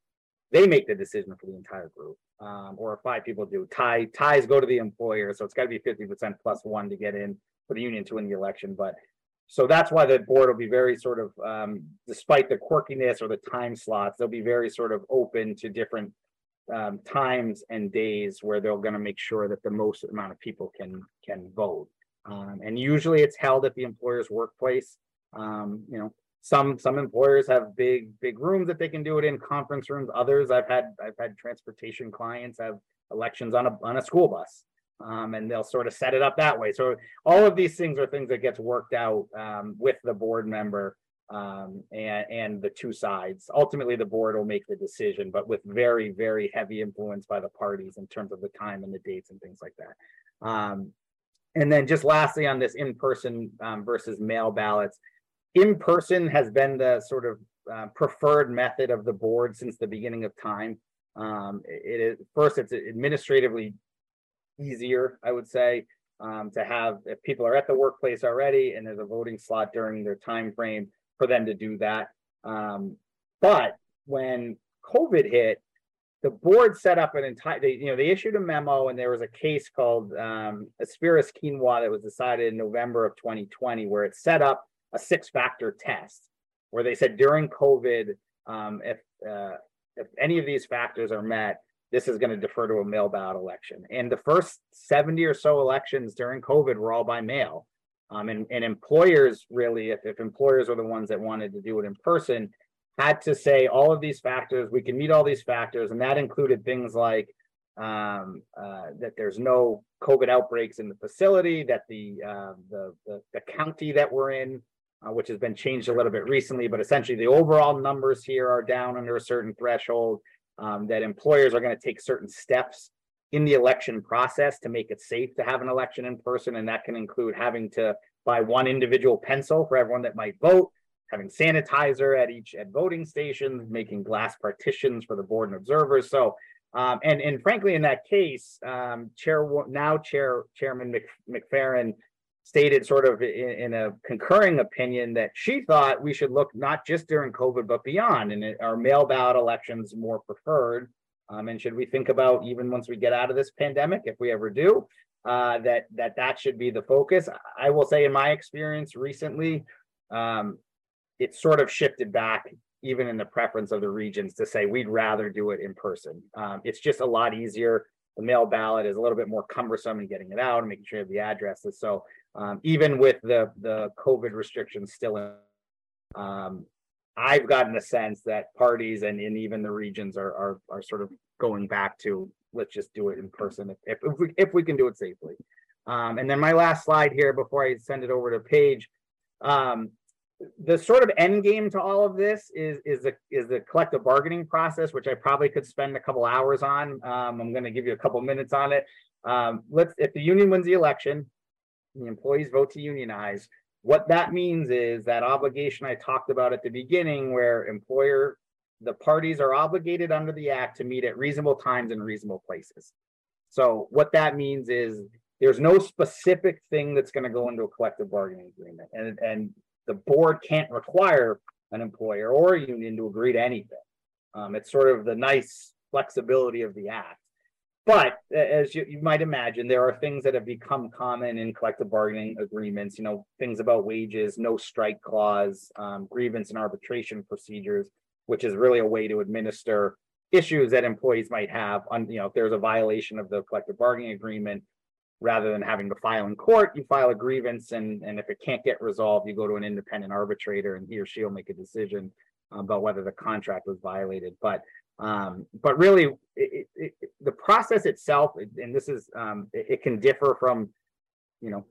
they make the decision for the entire group. Um, or if five people do, tie ties go to the employer. So it's got to be 50% plus one to get in for the union to win the election. But so that's why the board will be very sort of, um, despite the quirkiness or the time slots, they'll be very sort of open to different um, times and days where they're going to make sure that the most amount of people can can vote. Um, and usually it's held at the employer's workplace. Um, you know, some some employers have big big rooms that they can do it in, conference rooms. Others, I've had I've had transportation clients have elections on a on a school bus, um, and they'll sort of set it up that way. So all of these things are things that gets worked out um, with the board member um, and, and the two sides. Ultimately, the board will make the decision, but with very, very heavy influence by the parties in terms of the time and the dates and things like that. Um, and then just lastly on this in-person um, versus mail ballots, in-person has been the sort of uh, preferred method of the board since the beginning of time. Um, it is first, it's administratively easier, I would say. um, to have, if people are at the workplace already and there's a voting slot during their time frame for them to do that. Um, but when COVID hit, the board set up an entire, they, you know, they issued a memo and there was a case called um, Aspirus Keweenaw that was decided in November of 2020, where it set up a six factor test where they said during COVID, um, if, uh, if any of these factors are met, this is going to defer to a mail ballot election. And the first 70 or so elections during COVID were all by mail. Um, and, and employers really, if, if employers are the ones that wanted to do it in person, had to say all of these factors, we can meet all these factors, and that included things like um, uh, that there's no COVID outbreaks in the facility, that the uh, the, the, the county that we're in, uh, which has been changed a little bit recently, but essentially the overall numbers here are down under a certain threshold. Um, that employers are going to take certain steps in the election process to make it safe to have an election in person, and that can include having to buy one individual pencil for everyone that might vote having sanitizer at each at voting stations, making glass partitions for the board and observers. So, um, and and frankly, in that case, um, Chair now Chair Chairman Mc, McFerran stated sort of in, in, a concurring opinion that she thought we should look not just during COVID but beyond, and our mail ballot elections more preferred. Um, and should we think about even once we get out of this pandemic, if we ever do, uh, that that that should be the focus. I will say, in my experience recently, um, it's sort of shifted back even in the preference of the regions to say we'd rather do it in person. Um, it's just a lot easier. The mail ballot is a little bit more cumbersome in getting it out and making sure have the addresses. So um, even with the the COVID restrictions still in, um, I've gotten a sense that parties and, and even the regions are, are are sort of going back to let's just do it in person if, if, if we if we can do it safely. Um, and then my last slide here before I send it over to Paige. Um, the sort of end game to all of this is is the is the collective bargaining process, which I probably could spend a couple hours on. Um, I'm going to give you a couple minutes on it. Um, let's if the union wins the election, the employees vote to unionize. What that means is that obligation I talked about at the beginning, where employer the parties are obligated under the act to meet at reasonable times and reasonable places. So what that means is there's no specific thing that's going to go into a collective bargaining agreement, and and the board can't require an employer or a union to agree to anything. Um, it's sort of the nice flexibility of the act. But as you, you, might imagine, there are things that have become common in collective bargaining agreements, you know, things about wages, no strike clause, um, grievance and arbitration procedures, which is really a way to administer issues that employees might have on, you know, if there's a violation of the collective bargaining agreement, rather than having to file in court, you file a grievance, and and if it can't get resolved, you go to an independent arbitrator, and he or she will make a decision about whether the contract was violated. But um, but really, it, it, it, the process itself, and this is um, it, can differ from you know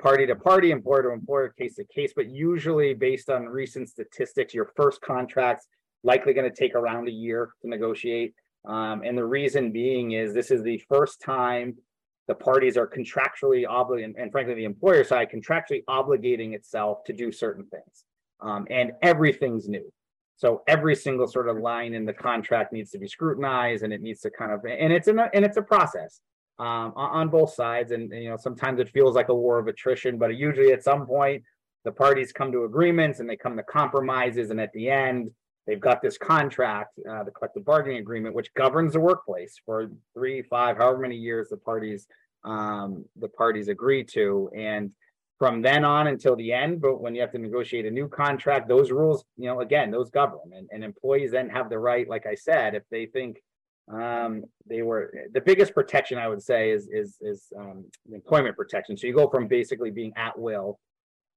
party to party, employer to employer, case to case, but usually based on recent statistics, your first contract's likely going to take around a year to negotiate. Um, and the reason being is this is the first time the parties are contractually obligated, and frankly, the employer side contractually obligating itself to do certain things. Um, and everything's new. So every single sort of line in the contract needs to be scrutinized, and it needs to kind of, and it's a and it's a process um, on both sides. And, and you know, sometimes it feels like a war of attrition, but usually at some point the parties come to agreements and they come to compromises, and at the end they've got this contract, uh, the collective bargaining agreement, which governs the workplace for three, five, however many years the parties um, the parties agree to. And from then on until the end, but when you have to negotiate a new contract, those rules, you know, again, those govern. And, and employees then have the right, like I said, if they think um, they were the biggest protection I would say is is is um, employment protection. So you go from basically being at will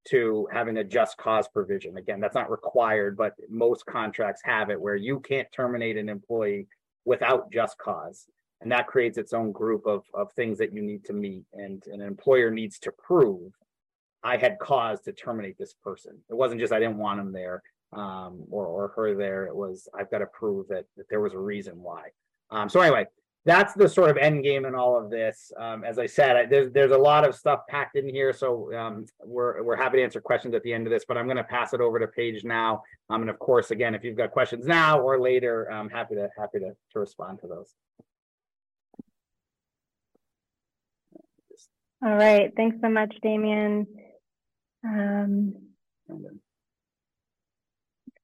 to having a just cause provision. Again, that's not required, but most contracts have it where you can't terminate an employee without just cause. And that creates its own group of, of things that you need to meet. And, and an employer needs to prove I had cause to terminate this person. It wasn't just I didn't want him there um, or, or her there. It was I've got to prove that, that there was a reason why. Um, so anyway, that's the sort of end game in all of this. Um, as I said, I, there's there's a lot of stuff packed in here, so um, we're we're happy to answer questions at the end of this. But I'm going to pass it over to Paige now. Um, and of course, again, if you've got questions now or later, I'm happy to happy to, to respond to those. All right, thanks so much, Damien. Um,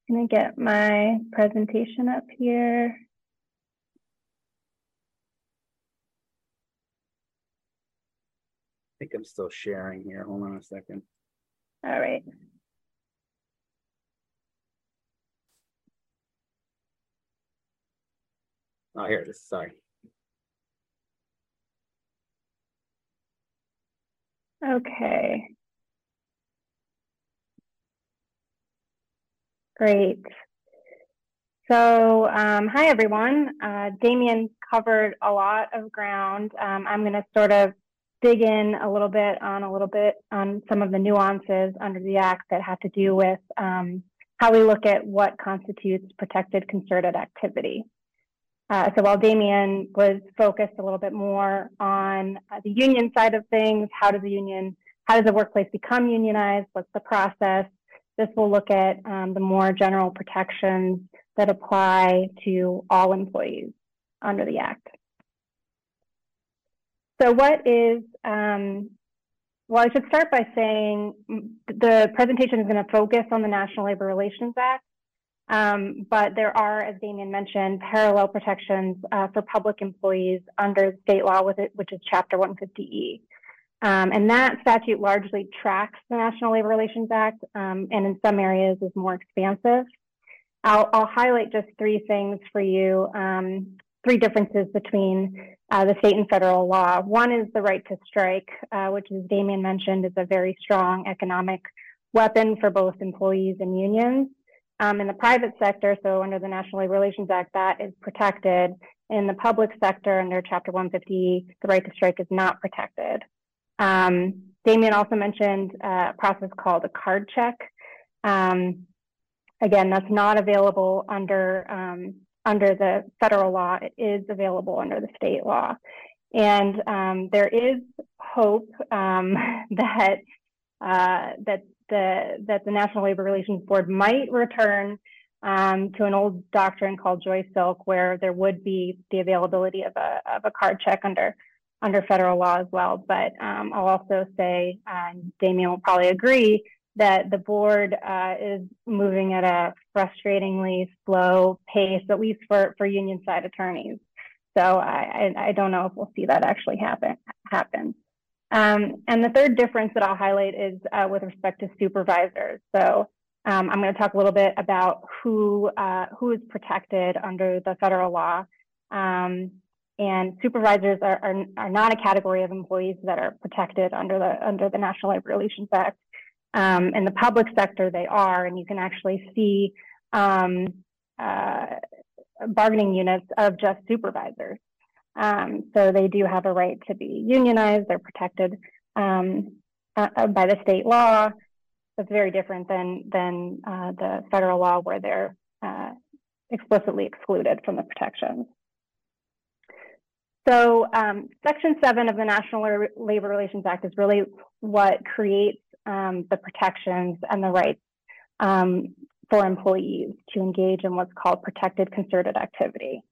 gonna get my presentation up here. I think I'm still sharing here. Hold on a second. All right. Oh, here it is. Sorry. Okay. Great. So, um, hi everyone. Uh, Damien covered a lot of ground. Um, I'm going to sort of dig in a little bit on a little bit on some of the nuances under the Act that have to do with um, how we look at what constitutes protected concerted activity. Uh, so while Damien was focused a little bit more on uh, the union side of things, how does the union, how does the workplace become unionized? What's the process? This will look at um, the more general protections that apply to all employees under the Act. So what is, um, well, I should start by saying the presentation is going to focus on the National Labor Relations Act, um, but there are, as Damien mentioned, parallel protections uh, for public employees under state law, with it, which is Chapter 150E. Um, and that statute largely tracks the National Labor Relations Act, um, and in some areas is more expansive. I'll, I'll highlight just three things for you, um, three differences between uh, the state and federal law. One is the right to strike, uh, which, as Damien mentioned, is a very strong economic weapon for both employees and unions. Um, in the private sector, so under the National Labor Relations Act, that is protected. In the public sector, under Chapter 150, the right to strike is not protected. Um, Damien also mentioned uh, a process called a card check. Um, again, that's not available under um, under the federal law. It is available under the state law, and um, there is hope um, that uh, that the that the National Labor Relations Board might return um, to an old doctrine called Joy-Silk, where there would be the availability of a of a card check under under federal law as well. But um, I'll also say, and Damien will probably agree, that the board uh, is moving at a frustratingly slow pace, at least for, for union side attorneys. So I, I, I don't know if we'll see that actually happen. happen. Um, and the third difference that I'll highlight is uh, with respect to supervisors. So um, I'm going to talk a little bit about who uh, who is protected under the federal law. Um, and supervisors are, are, are, not a category of employees that are protected under the under the National Labor Relations Act. Um, in the public sector, they are, and you can actually see um, uh, bargaining units of just supervisors. Um, so they do have a right to be unionized. They're protected um, uh, uh, by the state law. That's very different than than uh, the federal law, where they're uh, explicitly excluded from the protections. So um, Section 7 of the National Labor Relations Act is really what creates um, the protections and the rights um, for employees to engage in what's called protected concerted activity.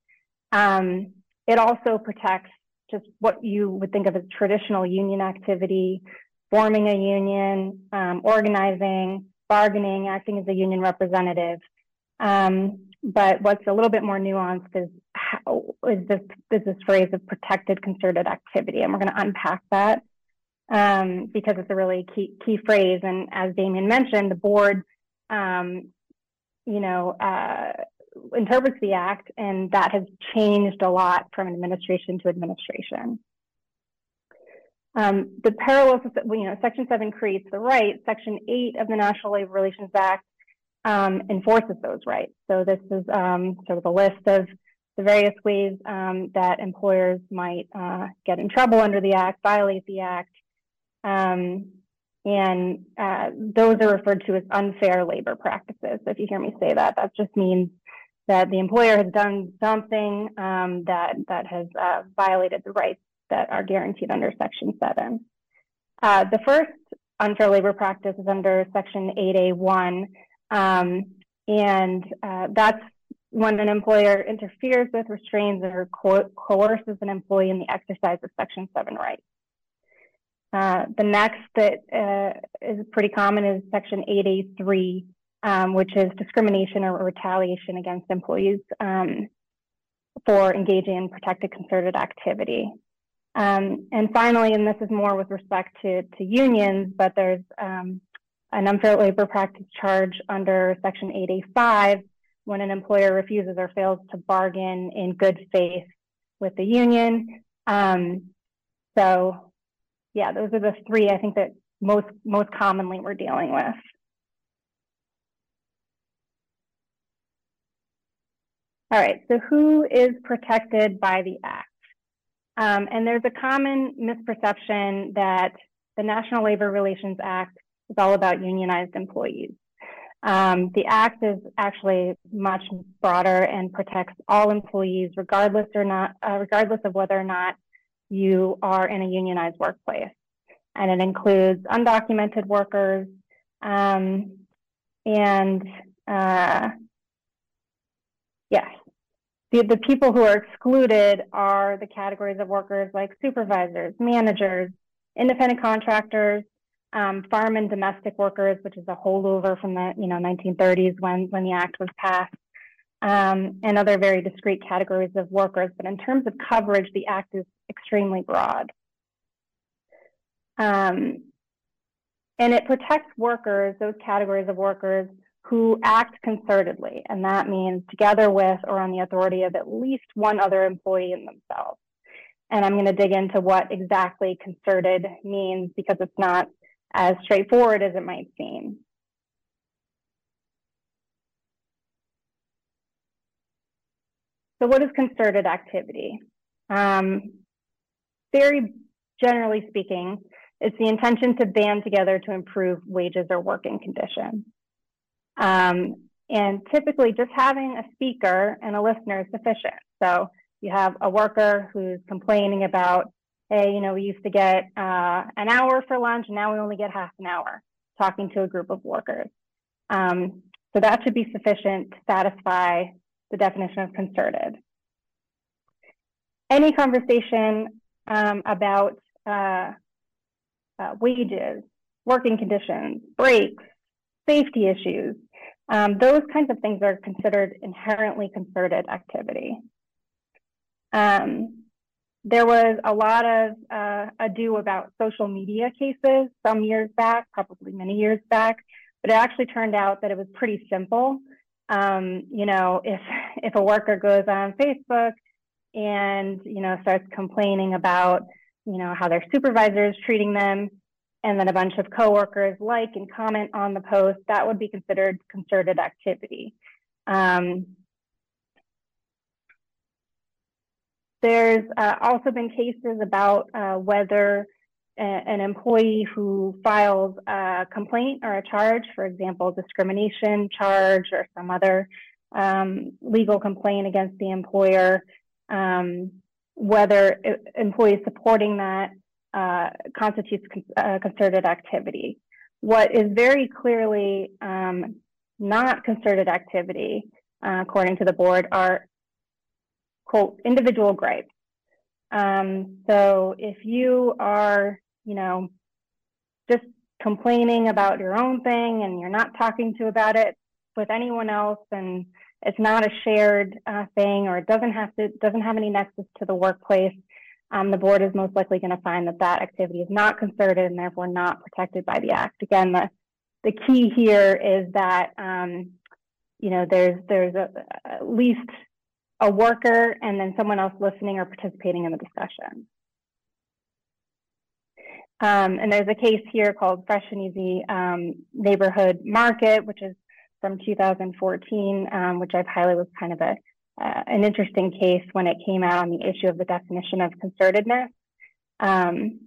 Um, it also protects just what you would think of as traditional union activity, forming a union, um, organizing, bargaining, acting as a union representative. Um, but what's a little bit more nuanced is how is this is this phrase of protected concerted activity, and we're going to unpack that um, because it's a really key key phrase. And as Damien mentioned, the board, um, you know, uh, interprets the act, and that has changed a lot from administration to administration. Um, the parallels, you know, Section 7 creates the right. Section 8 of the National Labor Relations Act um, enforces those rights. So this is um, sort of a list of the various ways um, that employers might uh, get in trouble under the Act, violate the Act, um, and uh, those are referred to as unfair labor practices. If you hear me say that, that just means that the employer has done something um, that that has uh, violated the rights that are guaranteed under Section 7. Uh, the first unfair labor practice is under Section 8A1, um, and uh, that's when an employer interferes with, restrains, or co coerces an employee in the exercise of Section 7 rights. Uh, the next that uh, is pretty common is Section 8A3, um, which is discrimination or retaliation against employees um, for engaging in protected concerted activity. Um, and finally, and this is more with respect to, to unions, but there's um, an unfair labor practice charge under Section 8A5 when an employer refuses or fails to bargain in good faith with the union. Um, so, yeah, those are the three I think that most most commonly we're dealing with. All right, so who is protected by the Act? Um, and there's a common misperception that the National Labor Relations Act is all about unionized employees. Um, the act is actually much broader and protects all employees, regardless or not, uh, regardless of whether or not you are in a unionized workplace, and it includes undocumented workers um, and uh, yes, the, the people who are excluded are the categories of workers like supervisors, managers, independent contractors, um, farm and domestic workers, which is a holdover from the you know 1930s when when the act was passed, um, and other very discrete categories of workers. But in terms of coverage, the act is extremely broad, um, and it protects workers, those categories of workers who act concertedly, and that means together with or on the authority of at least one other employee in themselves. And I'm going to dig into what exactly concerted means because it's not as straightforward as it might seem. So what is concerted activity? Um, very generally speaking, it's the intention to band together to improve wages or working conditions. Um, and typically just having a speaker and a listener is sufficient. So you have a worker who's complaining about hey, you know, we used to get uh, an hour for lunch, and now we only get half an hour talking to a group of workers. Um, so that should be sufficient to satisfy the definition of concerted. Any conversation um, about uh, uh, wages, working conditions, breaks, safety issues, um, those kinds of things are considered inherently concerted activity. Um, there was a lot of uh, ado about social media cases some years back, probably many years back, but it actually turned out that it was pretty simple. Um, you know, if if a worker goes on Facebook and you know starts complaining about you know how their supervisor is treating them, and then a bunch of coworkers like and comment on the post, that would be considered concerted activity. Um, There's uh, also been cases about uh, whether a, an employee who files a complaint or a charge, for example, discrimination charge or some other um, legal complaint against the employer, um, whether employees supporting that uh, constitutes con uh, concerted activity. What is very clearly um, not concerted activity, uh, according to the board, are quote, individual gripes. Um, so if you are, you know, just complaining about your own thing and you're not talking to about it with anyone else and it's not a shared uh, thing or it doesn't have to doesn't have any nexus to the workplace um, the board is most likely going to find that that activity is not concerted and therefore not protected by the act again the the key here is that um, you know there's there's a, at least a worker and then someone else listening or participating in the discussion. Um, and there's a case here called Fresh and Easy um, Neighborhood Market, which is from 2014, um, which I've highlighted was kind of a uh, an interesting case when it came out on the issue of the definition of concertedness. Um,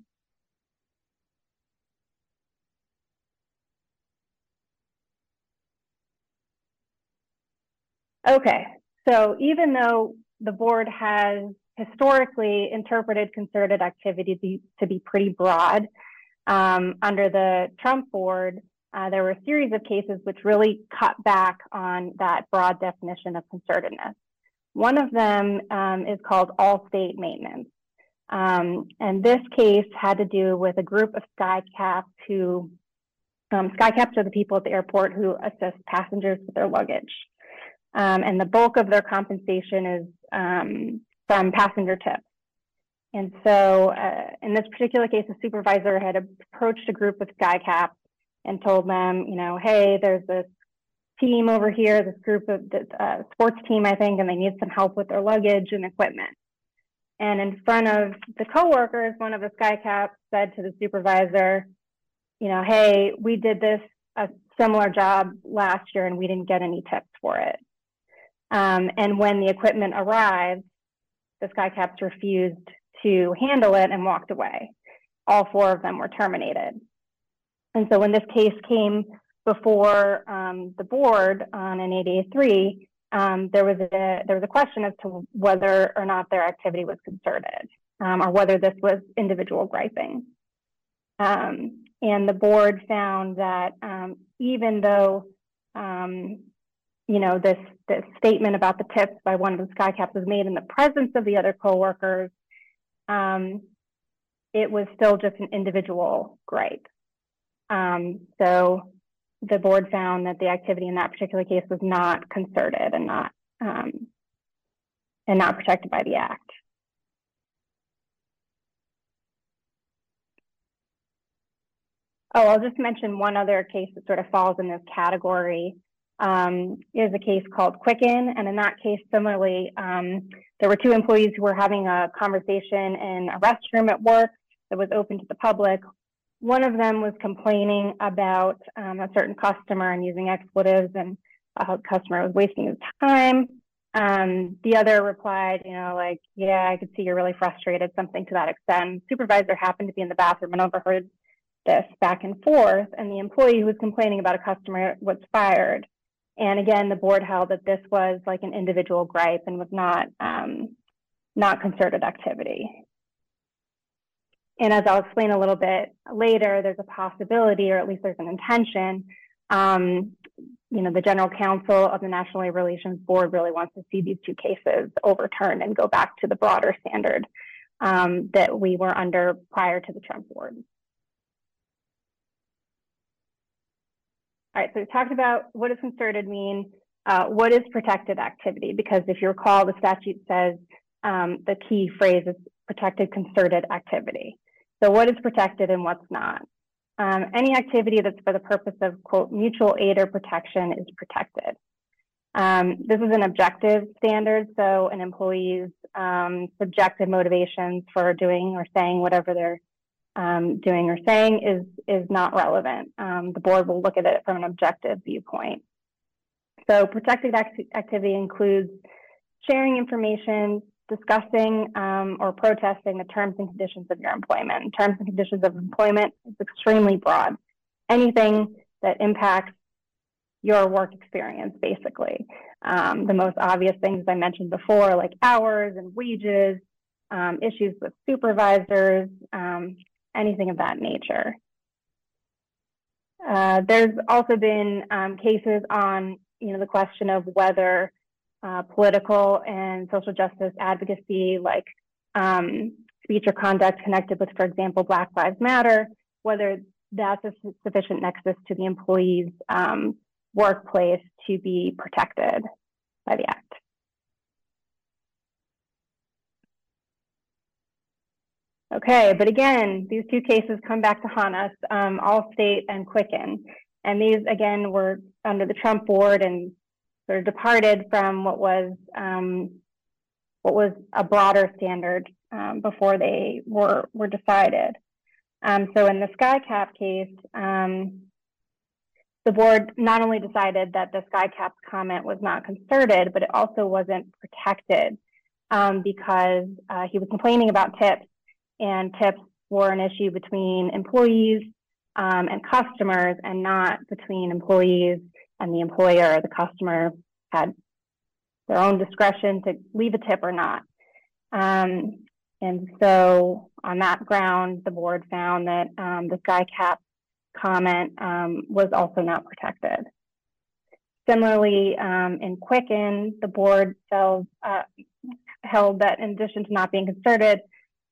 okay, so even though the board has historically interpreted concerted activity to be, pretty broad, um, under the Trump board, uh, there were a series of cases which really cut back on that broad definition of concertedness. One of them um, is called Alstate Maintenance. Um, and this case had to do with a group of skycaps who, um, skycaps are the people at the airport who assist passengers with their luggage. Um, and the bulk of their compensation is um, from passenger tips. And so, uh, in this particular case, a supervisor had approached a group of skycaps and told them, you know, hey, there's this team over here, this group of uh, sports team, I think, and they need some help with their luggage and equipment. And in front of the coworkers, one of the skycaps said to the supervisor, you know, hey, we did this a similar job last year and we didn't get any tips for it. Um, and when the equipment arrived, the skycaps refused to handle it and walked away. All four of them were terminated. And so when this case came before um, the board on an 8A3, um, there was a there was a question as to whether or not their activity was concerted, um, or whether this was individual griping. Um, and the board found that um, even though um, you know this this statement about the tips by one of the skycaps was made in the presence of the other coworkers, um, it was still just an individual gripe. so the board found that the activity in that particular case was not concerted and not um, and not protected by the act. Oh, I'll just mention one other case that sort of falls in this category. Um, is a case called Quicken, and in that case, similarly, um, there were two employees who were having a conversation in a restroom at work that was open to the public. One of them was complaining about um, a certain customer and using expletives, and a customer was wasting his time. Um, the other replied, you know, like, yeah, I could see you're really frustrated, something to that extent. Supervisor happened to be in the bathroom and overheard this back and forth, and the employee who was complaining about a customer was fired. And again, the board held that this was like an individual gripe and was not um, not concerted activity. And as I'll explain a little bit later, there's a possibility, or at least there's an intention. Um, you know, the general counsel of the National Labor Relations Board really wants to see these two cases overturned and go back to the broader standard um, that we were under prior to the Trump board. All right, so we talked about what does concerted mean, uh, what is protected activity, because if you recall, the statute says um, the key phrase is protected concerted activity. So what is protected and what's not? Um, any activity that's for the purpose of quote mutual aid or protection is protected. Um, this is an objective standard, so an employee's um, subjective motivations for doing or saying whatever they're um, doing or saying is is not relevant. Um, the board will look at it from an objective viewpoint. So protected act activity includes sharing information, discussing um, or protesting the terms and conditions of your employment. Terms and conditions of employment is extremely broad. Anything that impacts your work experience, basically. Um, the most obvious things I mentioned before, like hours and wages, um, issues with supervisors, um, anything of that nature. Uh, there's also been um, cases on, you know, the question of whether uh, political and social justice advocacy, like um, speech or conduct connected with, for example, Black Lives Matter, whether that's a sufficient nexus to the employee's um, workplace to be protected by the act. Okay, but again, these two cases come back to haunt us, um, Alstate and Quicken. And these, again, were under the Trump board and sort of departed from what was um, what was a broader standard um, before they were were decided. Um, so in the SkyCap case, um, the board not only decided that the SkyCap comment was not concerted, but it also wasn't protected um, because uh, he was complaining about tips, and tips were an issue between employees um, and customers, and not between employees and the employer the customer had their own discretion to leave a tip or not. Um, and so on that ground, the board found that um, the SkyCap comment um, was also not protected. Similarly, um, in Quicken, the board uh, held that in addition to not being concerted,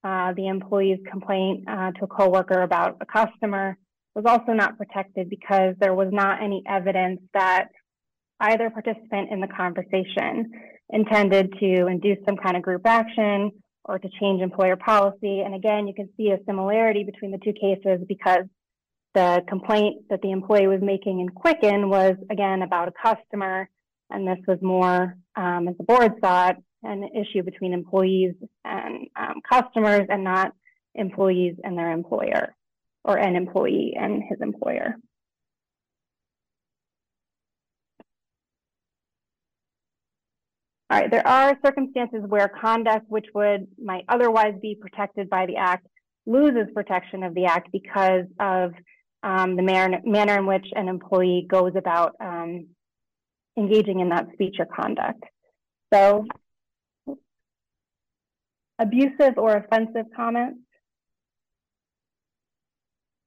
uh, the employee's complaint uh, to a coworker about a customer was also not protected because there was not any evidence that either participant in the conversation intended to induce some kind of group action or to change employer policy. And again, you can see a similarity between the two cases because the complaint that the employee was making in Quicken was again about a customer, and this was more, um, as the board saw it, an issue between employees and um, customers and not employees and their employer or an employee and his employer. All right, there are circumstances where conduct which would might otherwise be protected by the act loses protection of the act because of um, the manner, manner in which an employee goes about um, engaging in that speech or conduct. So, abusive or offensive comments.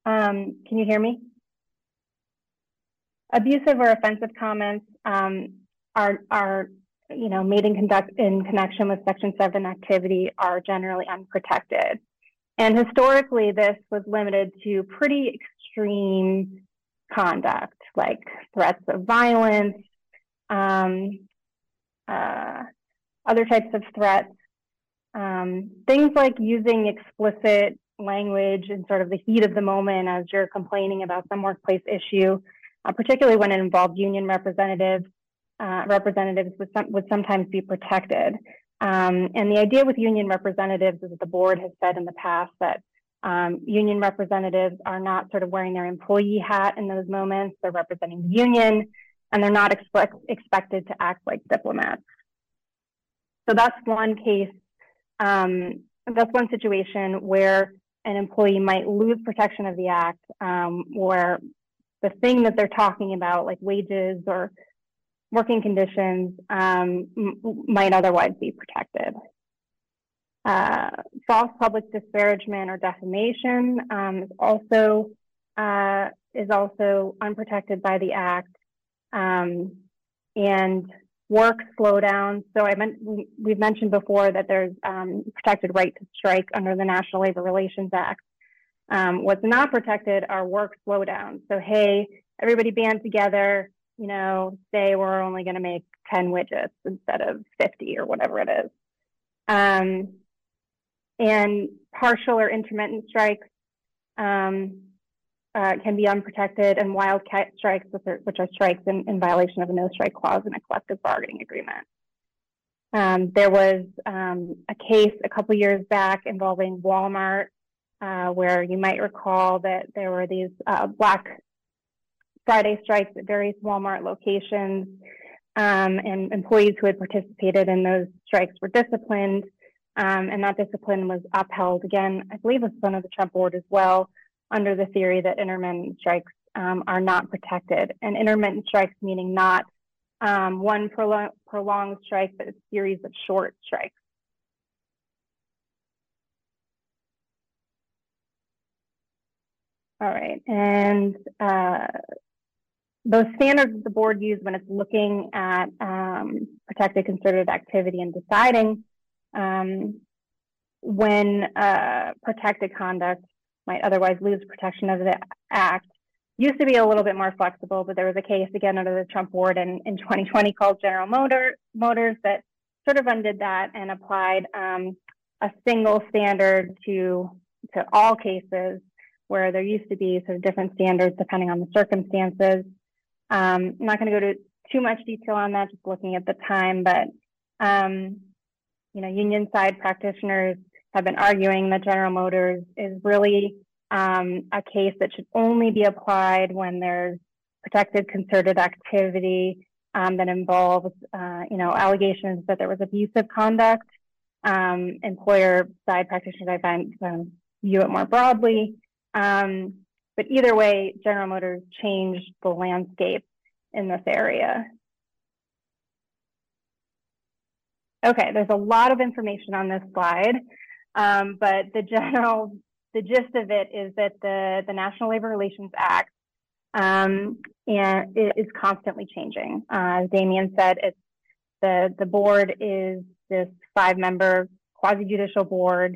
Um, can you hear me? Abusive or offensive comments um, are are you know made in conduct in connection with Section Seven activity are generally unprotected. And historically, this was limited to pretty extreme conduct, like threats of violence, um, uh, other types of threats, um, things like using explicit language in sort of the heat of the moment as you're complaining about some workplace issue, uh, particularly when it involved union representatives. Uh, representatives would, some, would sometimes be protected. Um, and the idea with union representatives is that the board has said in the past that um, union representatives are not sort of wearing their employee hat in those moments. They're representing the union and they're not expect, expected to act like diplomats. So that's one case, um, that's one situation where an employee might lose protection of the act, um, where the thing that they're talking about, like wages or working conditions, um, might otherwise be protected. Uh, false public disparagement or defamation um, is also uh, is also unprotected by the act, um, and work slowdown. So I meant we've mentioned before that there's um, protected right to strike under the National Labor Relations Act. Um, what's not protected are work slowdowns. So hey, everybody band together. You know, say we're only going to make 10 widgets instead of 50 or whatever it is. Um, and partial or intermittent strikes um, uh, can be unprotected, and wildcat strikes, which are, strikes in, in, violation of a no strike clause in a collective bargaining agreement. Um, there was um, a case a couple years back involving Walmart, uh, where you might recall that there were these uh, Black Friday strikes at various Walmart locations, um, and employees who had participated in those strikes were disciplined. Um, and that discipline was upheld again, I believe, was one of the Trump board as well, under the theory that intermittent strikes um, are not protected. And intermittent strikes meaning not um, one prolong- prolonged strike, but a series of short strikes. All right, and uh, those standards that the board used when it's looking at um, protected concerted activity and deciding um, when uh, protected conduct might otherwise lose protection of the act used to be a little bit more flexible, but there was a case again under the Trump board in, in 2020 called General Motor, Motors that sort of undid that and applied um, a single standard to to all cases where there used to be sort of different standards depending on the circumstances. Um, I'm not going to go to too much detail on that, just looking at the time, but um, you know, union side practitioners have been arguing that General Motors is really um, a case that should only be applied when there's protected concerted activity um, that involves, uh, you know, allegations that there was abusive conduct. Um, employer side practitioners, I find, um, view it more broadly. Um, but either way, General Motors changed the landscape in this area. Okay, there's a lot of information on this slide, um, but the general, the gist of it is that the, the National Labor Relations Act um, and is constantly changing. Uh, as Damien said, it's the, the board is this five member quasi judicial board.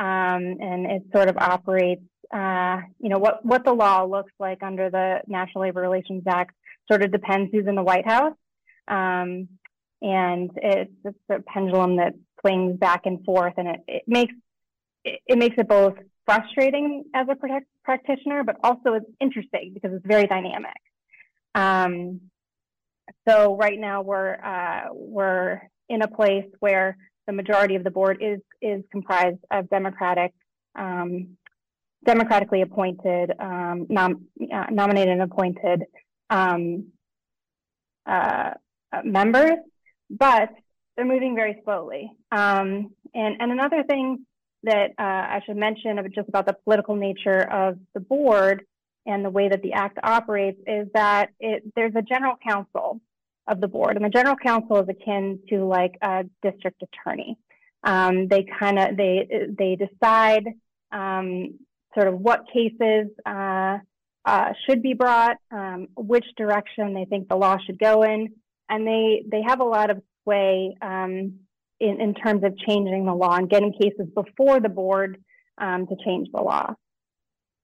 um, and it sort of operates. Uh, you know what what the law looks like under the National Labor Relations Act sort of depends who's in the White House, um, and it's, it's a pendulum that swings back and forth, and it, it makes it, it makes it both frustrating as a protect, practitioner, but also it's interesting because it's very dynamic. Um, so right now we're uh, we're in a place where the majority of the board is is comprised of Democratic um, democratically appointed um, nom, uh, nominated and appointed um, uh, members, but they're moving very slowly. Um, and and another thing that uh, I should mention just about the political nature of the board and the way that the act operates is that it, there's a general counsel of the board, and the general counsel is akin to like a district attorney. Um, they kind of they they decide um, sort of what cases uh, uh, should be brought, um, which direction they think the law should go in, and they they have a lot of sway um, in, in terms of changing the law and getting cases before the board um, to change the law.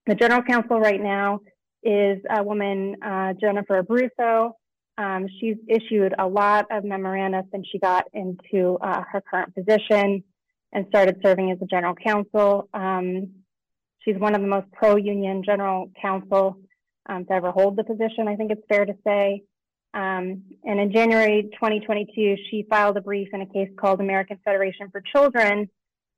The general counsel right now is a woman, uh, Jennifer Abruzzo. Um, she's issued a lot of memoranda since she got into uh, her current position and started serving as a general counsel. Um, she's one of the most pro-union general counsel um, to ever hold the position, I think it's fair to say. Um, and in January 2022, she filed a brief in a case called American Federation for Children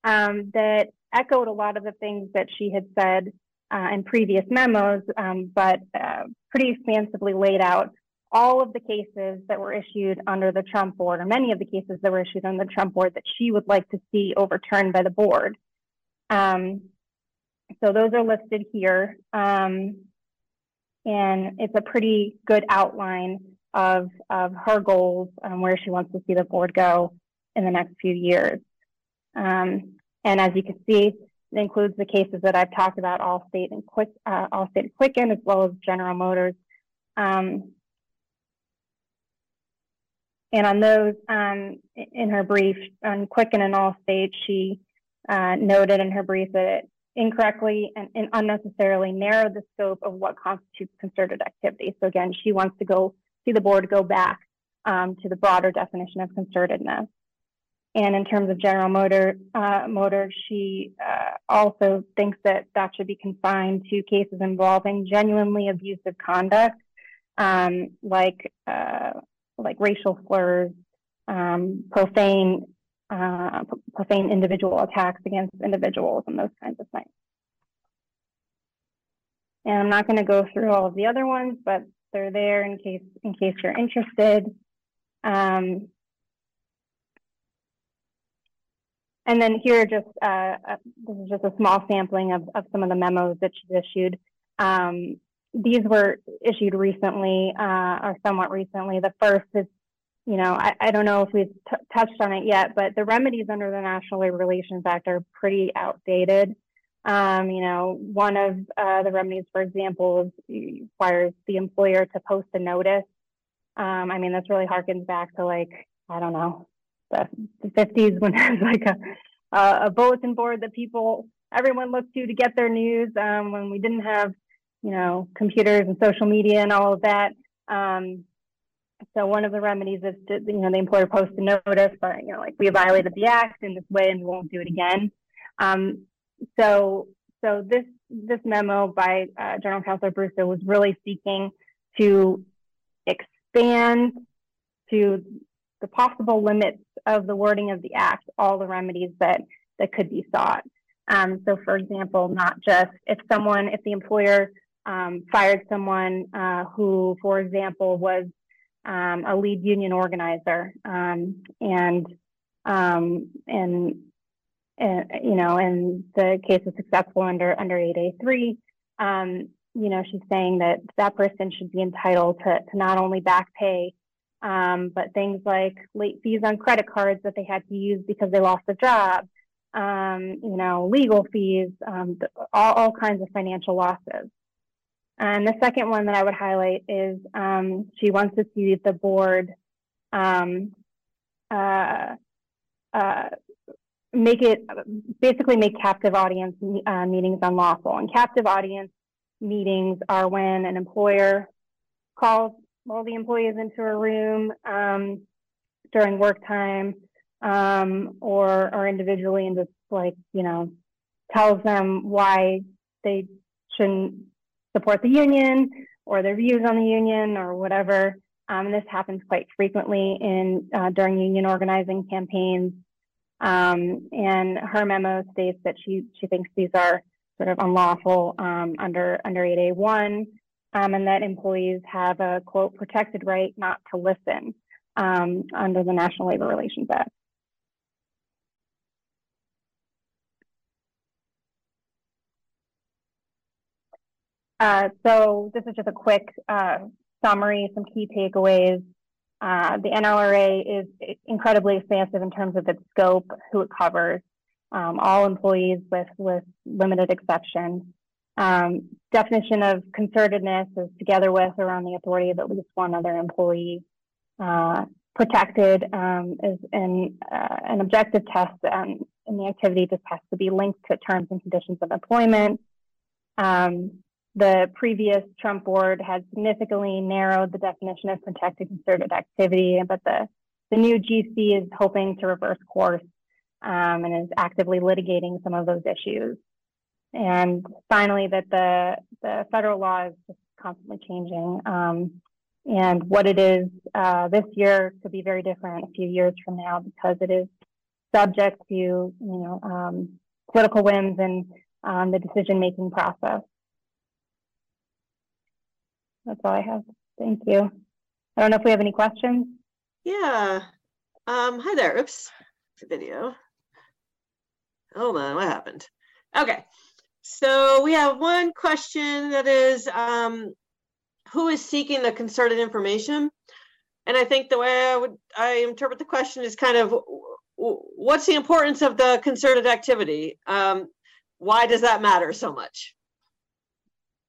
um, that echoed a lot of the things that she had said uh, in previous memos, um, but uh, pretty expansively laid out all of the cases that were issued under the Trump board, or many of the cases that were issued under the Trump board that she would like to see overturned by the board. Um, so those are listed here. Um, and it's a pretty good outline of, of her goals and where she wants to see the board go in the next few years. Um, and as you can see, it includes the cases that I've talked about, Alstate and Quick, uh, Alstate and Quicken, as well as General Motors. Um, and on those, um, in her brief on Quicken and Alstate, she uh, noted in her brief that it incorrectly and, and, unnecessarily narrowed the scope of what constitutes concerted activity. So again, she wants to go see the board go back um, to the broader definition of concertedness. And in terms of General Motor, uh, Motor, she uh, also thinks that that should be confined to cases involving genuinely abusive conduct, um, like uh, like racial slurs, um, profane uh, profane individual attacks against individuals, and those kinds of things. And I'm not going to go through all of the other ones, but they're there in case in case you're interested. Um, and then here, just uh, uh, this is just a small sampling of, of some of the memos that she's issued. Um, these were issued recently uh, or somewhat recently. The first is, you know, I, I don't know if we've touched on it yet, but the remedies under the National Labor Relations Act are pretty outdated. Um, you know, one of uh, the remedies, for example, requires the employer to post a notice. Um, I mean, this really harkens back to like, I don't know, the, the 50s when there was like a, a bulletin board that people, everyone looked to to get their news um, when we didn't have, you know, computers and social media and all of that. Um, so one of the remedies is to, you know, the employer post a notice, but, you know, like we violated the act in this way and we won't do it again. Um, so so this this memo by uh, General Counsel Abruzzo was really seeking to expand to the possible limits of the wording of the act, all the remedies that that could be sought. Um, so, for example, not just if someone, if the employer um, fired someone uh, who, for example, was um, a lead union organizer um, and um, and you know, and the case is successful under under 8A3, um, you know, she's saying that that person should be entitled to, to not only back pay, um, but things like late fees on credit cards that they had to use because they lost a job, um, you know, legal fees, um, all, all kinds of financial losses. And the second one that I would highlight is um, she wants to see the board um, uh, uh, make it basically make captive audience uh, meetings unlawful. And captive audience meetings are when an employer calls all the employees into a room um, during work time um, or or individually and just like you know tells them why they shouldn't support the union or their views on the union or whatever. Um, this happens quite frequently in uh, during union organizing campaigns. Um, and her memo states that she she thinks these are sort of unlawful um, under under 8A1, um, and that employees have a quote protected right not to listen um, under the National Labor Relations Act. Uh, so this is just a quick uh, summary, some key takeaways. Uh, the NLRA is incredibly expansive in terms of its scope, who it covers, um, all employees with, with limited exceptions. Um, definition of concertedness is together with or on the authority of at least one other employee. Uh, protected um, is an, uh, an objective test, and, and the activity just has to be linked to terms and conditions of employment. Um, the previous Trump board had significantly narrowed the definition of protected concerted activity, but the, the new GC is hoping to reverse course um, and is actively litigating some of those issues. And finally, that the, the federal law is just constantly changing. Um, and what it is uh, this year could be very different a few years from now because it is subject to, you know, um, political whims and um, the decision-making process. That's all I have. Thank you. I don't know if we have any questions. Yeah. Um, hi there. Oops. Video. Hold on. What happened? Okay. So we have one question that is um, who is seeking the concerted information? And I think the way I would I interpret the question is kind of what's the importance of the concerted activity? Um, why does that matter so much?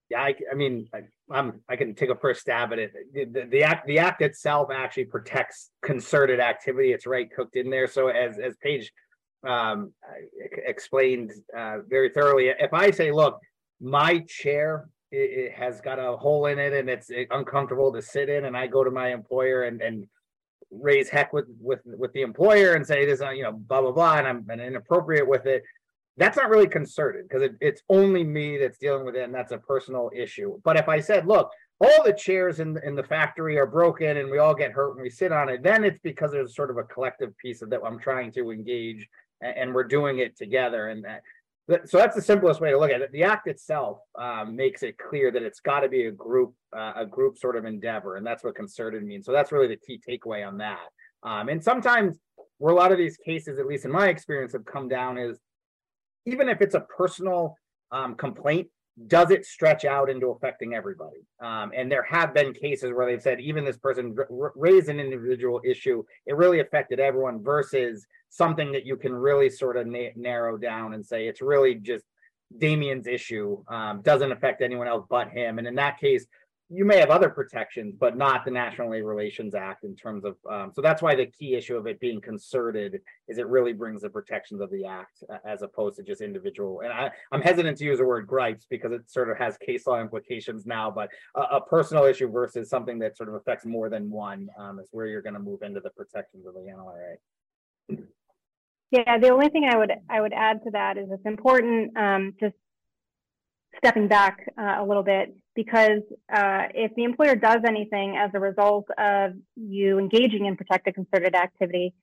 Yeah, I, I mean, I, I'm, I can take a first stab at it. The, the, the, act, the act itself actually protects concerted activity. It's right cooked in there. So as as Paige um, explained uh, very thoroughly, if I say, look, my chair it, it, has got a hole in it and it's uncomfortable to sit in, and I go to my employer and and raise heck with with with the employer and say this, uh, you know, blah blah blah, and I'm and inappropriate with it that's not really concerted because it, it's only me that's dealing with it and that's a personal issue. But if i said look all the chairs in, in the factory are broken and we all get hurt when we sit on it then it's because there's sort of a collective piece of that i'm trying to engage and, and we're doing it together and that so that's the simplest way to look at it. The act itself um, makes it clear that it's got to be a group uh, a group sort of endeavor and that's what concerted means. So that's really the key takeaway on that. Um, and sometimes where a lot of these cases at least in my experience have come down is even if it's a personal um, complaint, does it stretch out into affecting everybody? Um, and there have been cases where they've said even this person r- raised an individual issue, it really affected everyone versus something that you can really sort of na- narrow down and say it's really just Damien's issue, um, doesn't affect anyone else but him. And in that case, you may have other protections, but not the National Labor Relations Act in terms of. Um, so that's why the key issue of it being concerted is it really brings the protections of the act uh, as opposed to just individual. And I, I'm hesitant to use the word gripes because it sort of has case law implications now, but a, a personal issue versus something that sort of affects more than one um, is where you're going to move into the protections of the NLRA. Yeah, the only thing I would I would add to that is it's important um, just stepping back uh, a little bit because uh, if the employer does anything as a result of you engaging in protected concerted activity,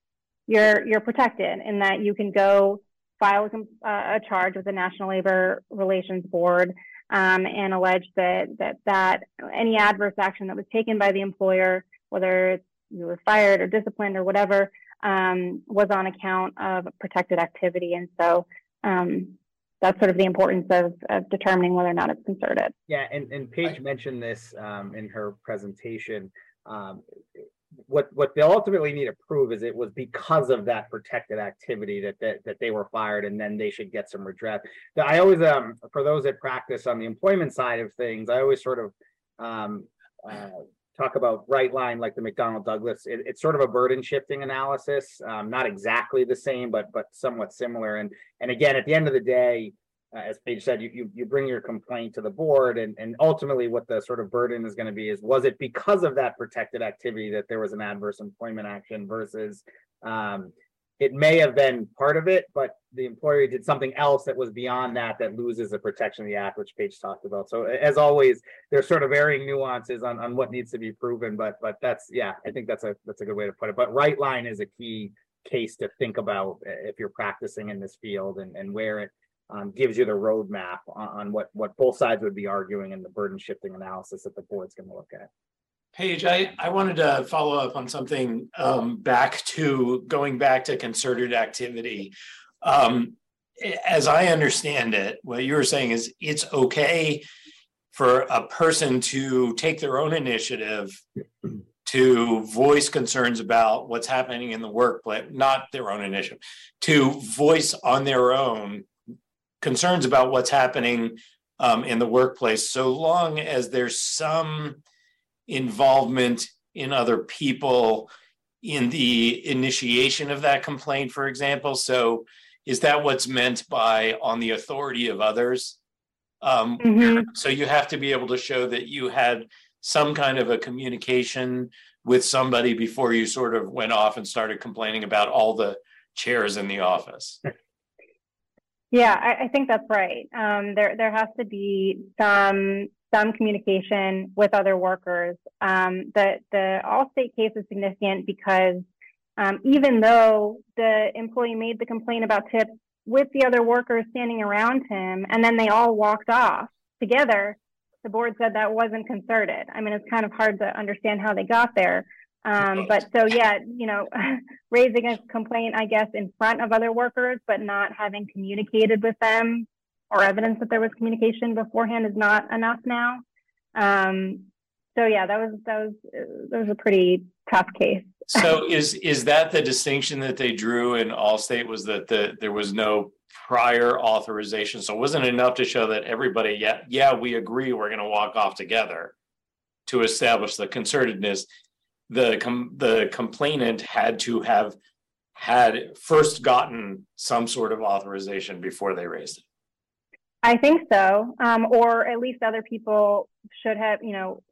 you're you're protected in that you can go file a, uh, a charge with the National Labor Relations Board um, and allege that that that any adverse action that was taken by the employer, whether you were fired or disciplined or whatever, um, was on account of protected activity, and so. Um, that's sort of the importance of, of determining whether or not it's concerted. Yeah, and, and Paige mentioned this um, in her presentation. Um, what what they'll ultimately need to prove is it was because of that protected activity that that, that they were fired, and then they should get some redress. I always um for those that practice on the employment side of things, I always sort of um, uh, talk about Wright Line like the McDonnell Douglas, it, it's sort of a burden shifting analysis. Um, not exactly the same, but but somewhat similar. And and again, at the end of the day, uh, as Paige said, you, you you bring your complaint to the board, and and ultimately, what the sort of burden is going to be is was it because of that protected activity that there was an adverse employment action versus um, it may have been part of it, but the employer did something else that was beyond that that loses the protection of the act, which Paige talked about. So as always, there's sort of varying nuances on, on what needs to be proven, but but that's yeah, I think that's a that's a good way to put it. But Wright Line is a key case to think about if you're practicing in this field and, and where it um, gives you the roadmap on, on what what both sides would be arguing and the burden shifting analysis that the board's going to look at. Paige, I, I wanted to follow up on something um, back to going back to concerted activity. Um, as I understand it, what you were saying is it's okay for a person to take their own initiative to voice concerns about what's happening in the workplace, not their own initiative, to voice on their own concerns about what's happening um, in the workplace, so long as there's some involvement in other people in the initiation of that complaint, for example. So, is that what's meant by on the authority of others? Um, Mhm. So, you have to be able to show that you had some kind of a communication with somebody before you sort of went off and started complaining about all the chairs in the office. Yeah, I, I think that's right. Um, there, there has to be some, some communication with other workers. Um, the, the Alstate case is significant because um, even though the employee made the complaint about tips with the other workers standing around him, and then they all walked off together, the board said that wasn't concerted. I mean, it's kind of hard to understand how they got there. Um, but so, yeah, you know, raising a complaint, I guess, in front of other workers, but not having communicated with them or evidence that there was communication beforehand is not enough now. Um, so yeah, that was that was that was a pretty tough case. So is is that the distinction that they drew in Alstate was that the there was no prior authorization? So it wasn't enough to show that everybody, yeah, yeah, we agree we're gonna walk off together to establish the concertedness. The com- the complainant had to have had first gotten some sort of authorization before they raised it. I think so, um, or at least other people should have, you know,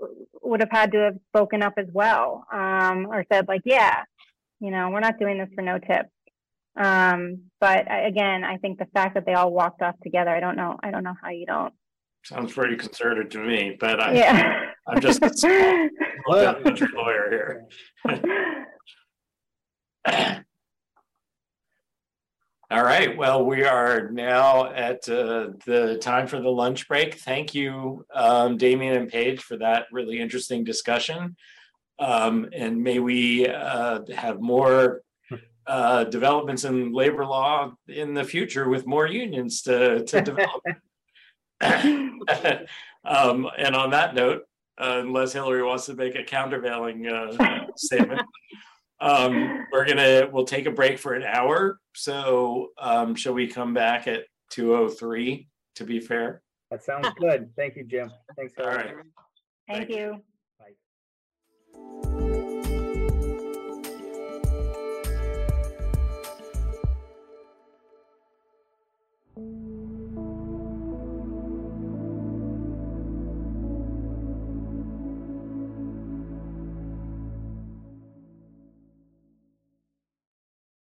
would have had to have spoken up as well, um, or said like, yeah, you know, we're not doing this for no tips. Um, but I, again, I think the fact that they all walked off together, I don't know, I don't know how you don't. Sounds pretty concerted to me, but I Yeah. I'm just a lawyer here. All right, well, we are now at uh, the time for the lunch break. Thank you, um, Damien and Paige, for that really interesting discussion. Um, And may we uh, have more uh, developments in labor law in the future with more unions to to develop. Um, And on that note, uh, unless Hillary wants to make a countervailing uh, statement, um, we're gonna, we'll take a break for an hour. So um, shall we come back at two oh three to be fair? That sounds good. Thank you, Jim. Thanks. All Hillary. right. Thank you. Bye.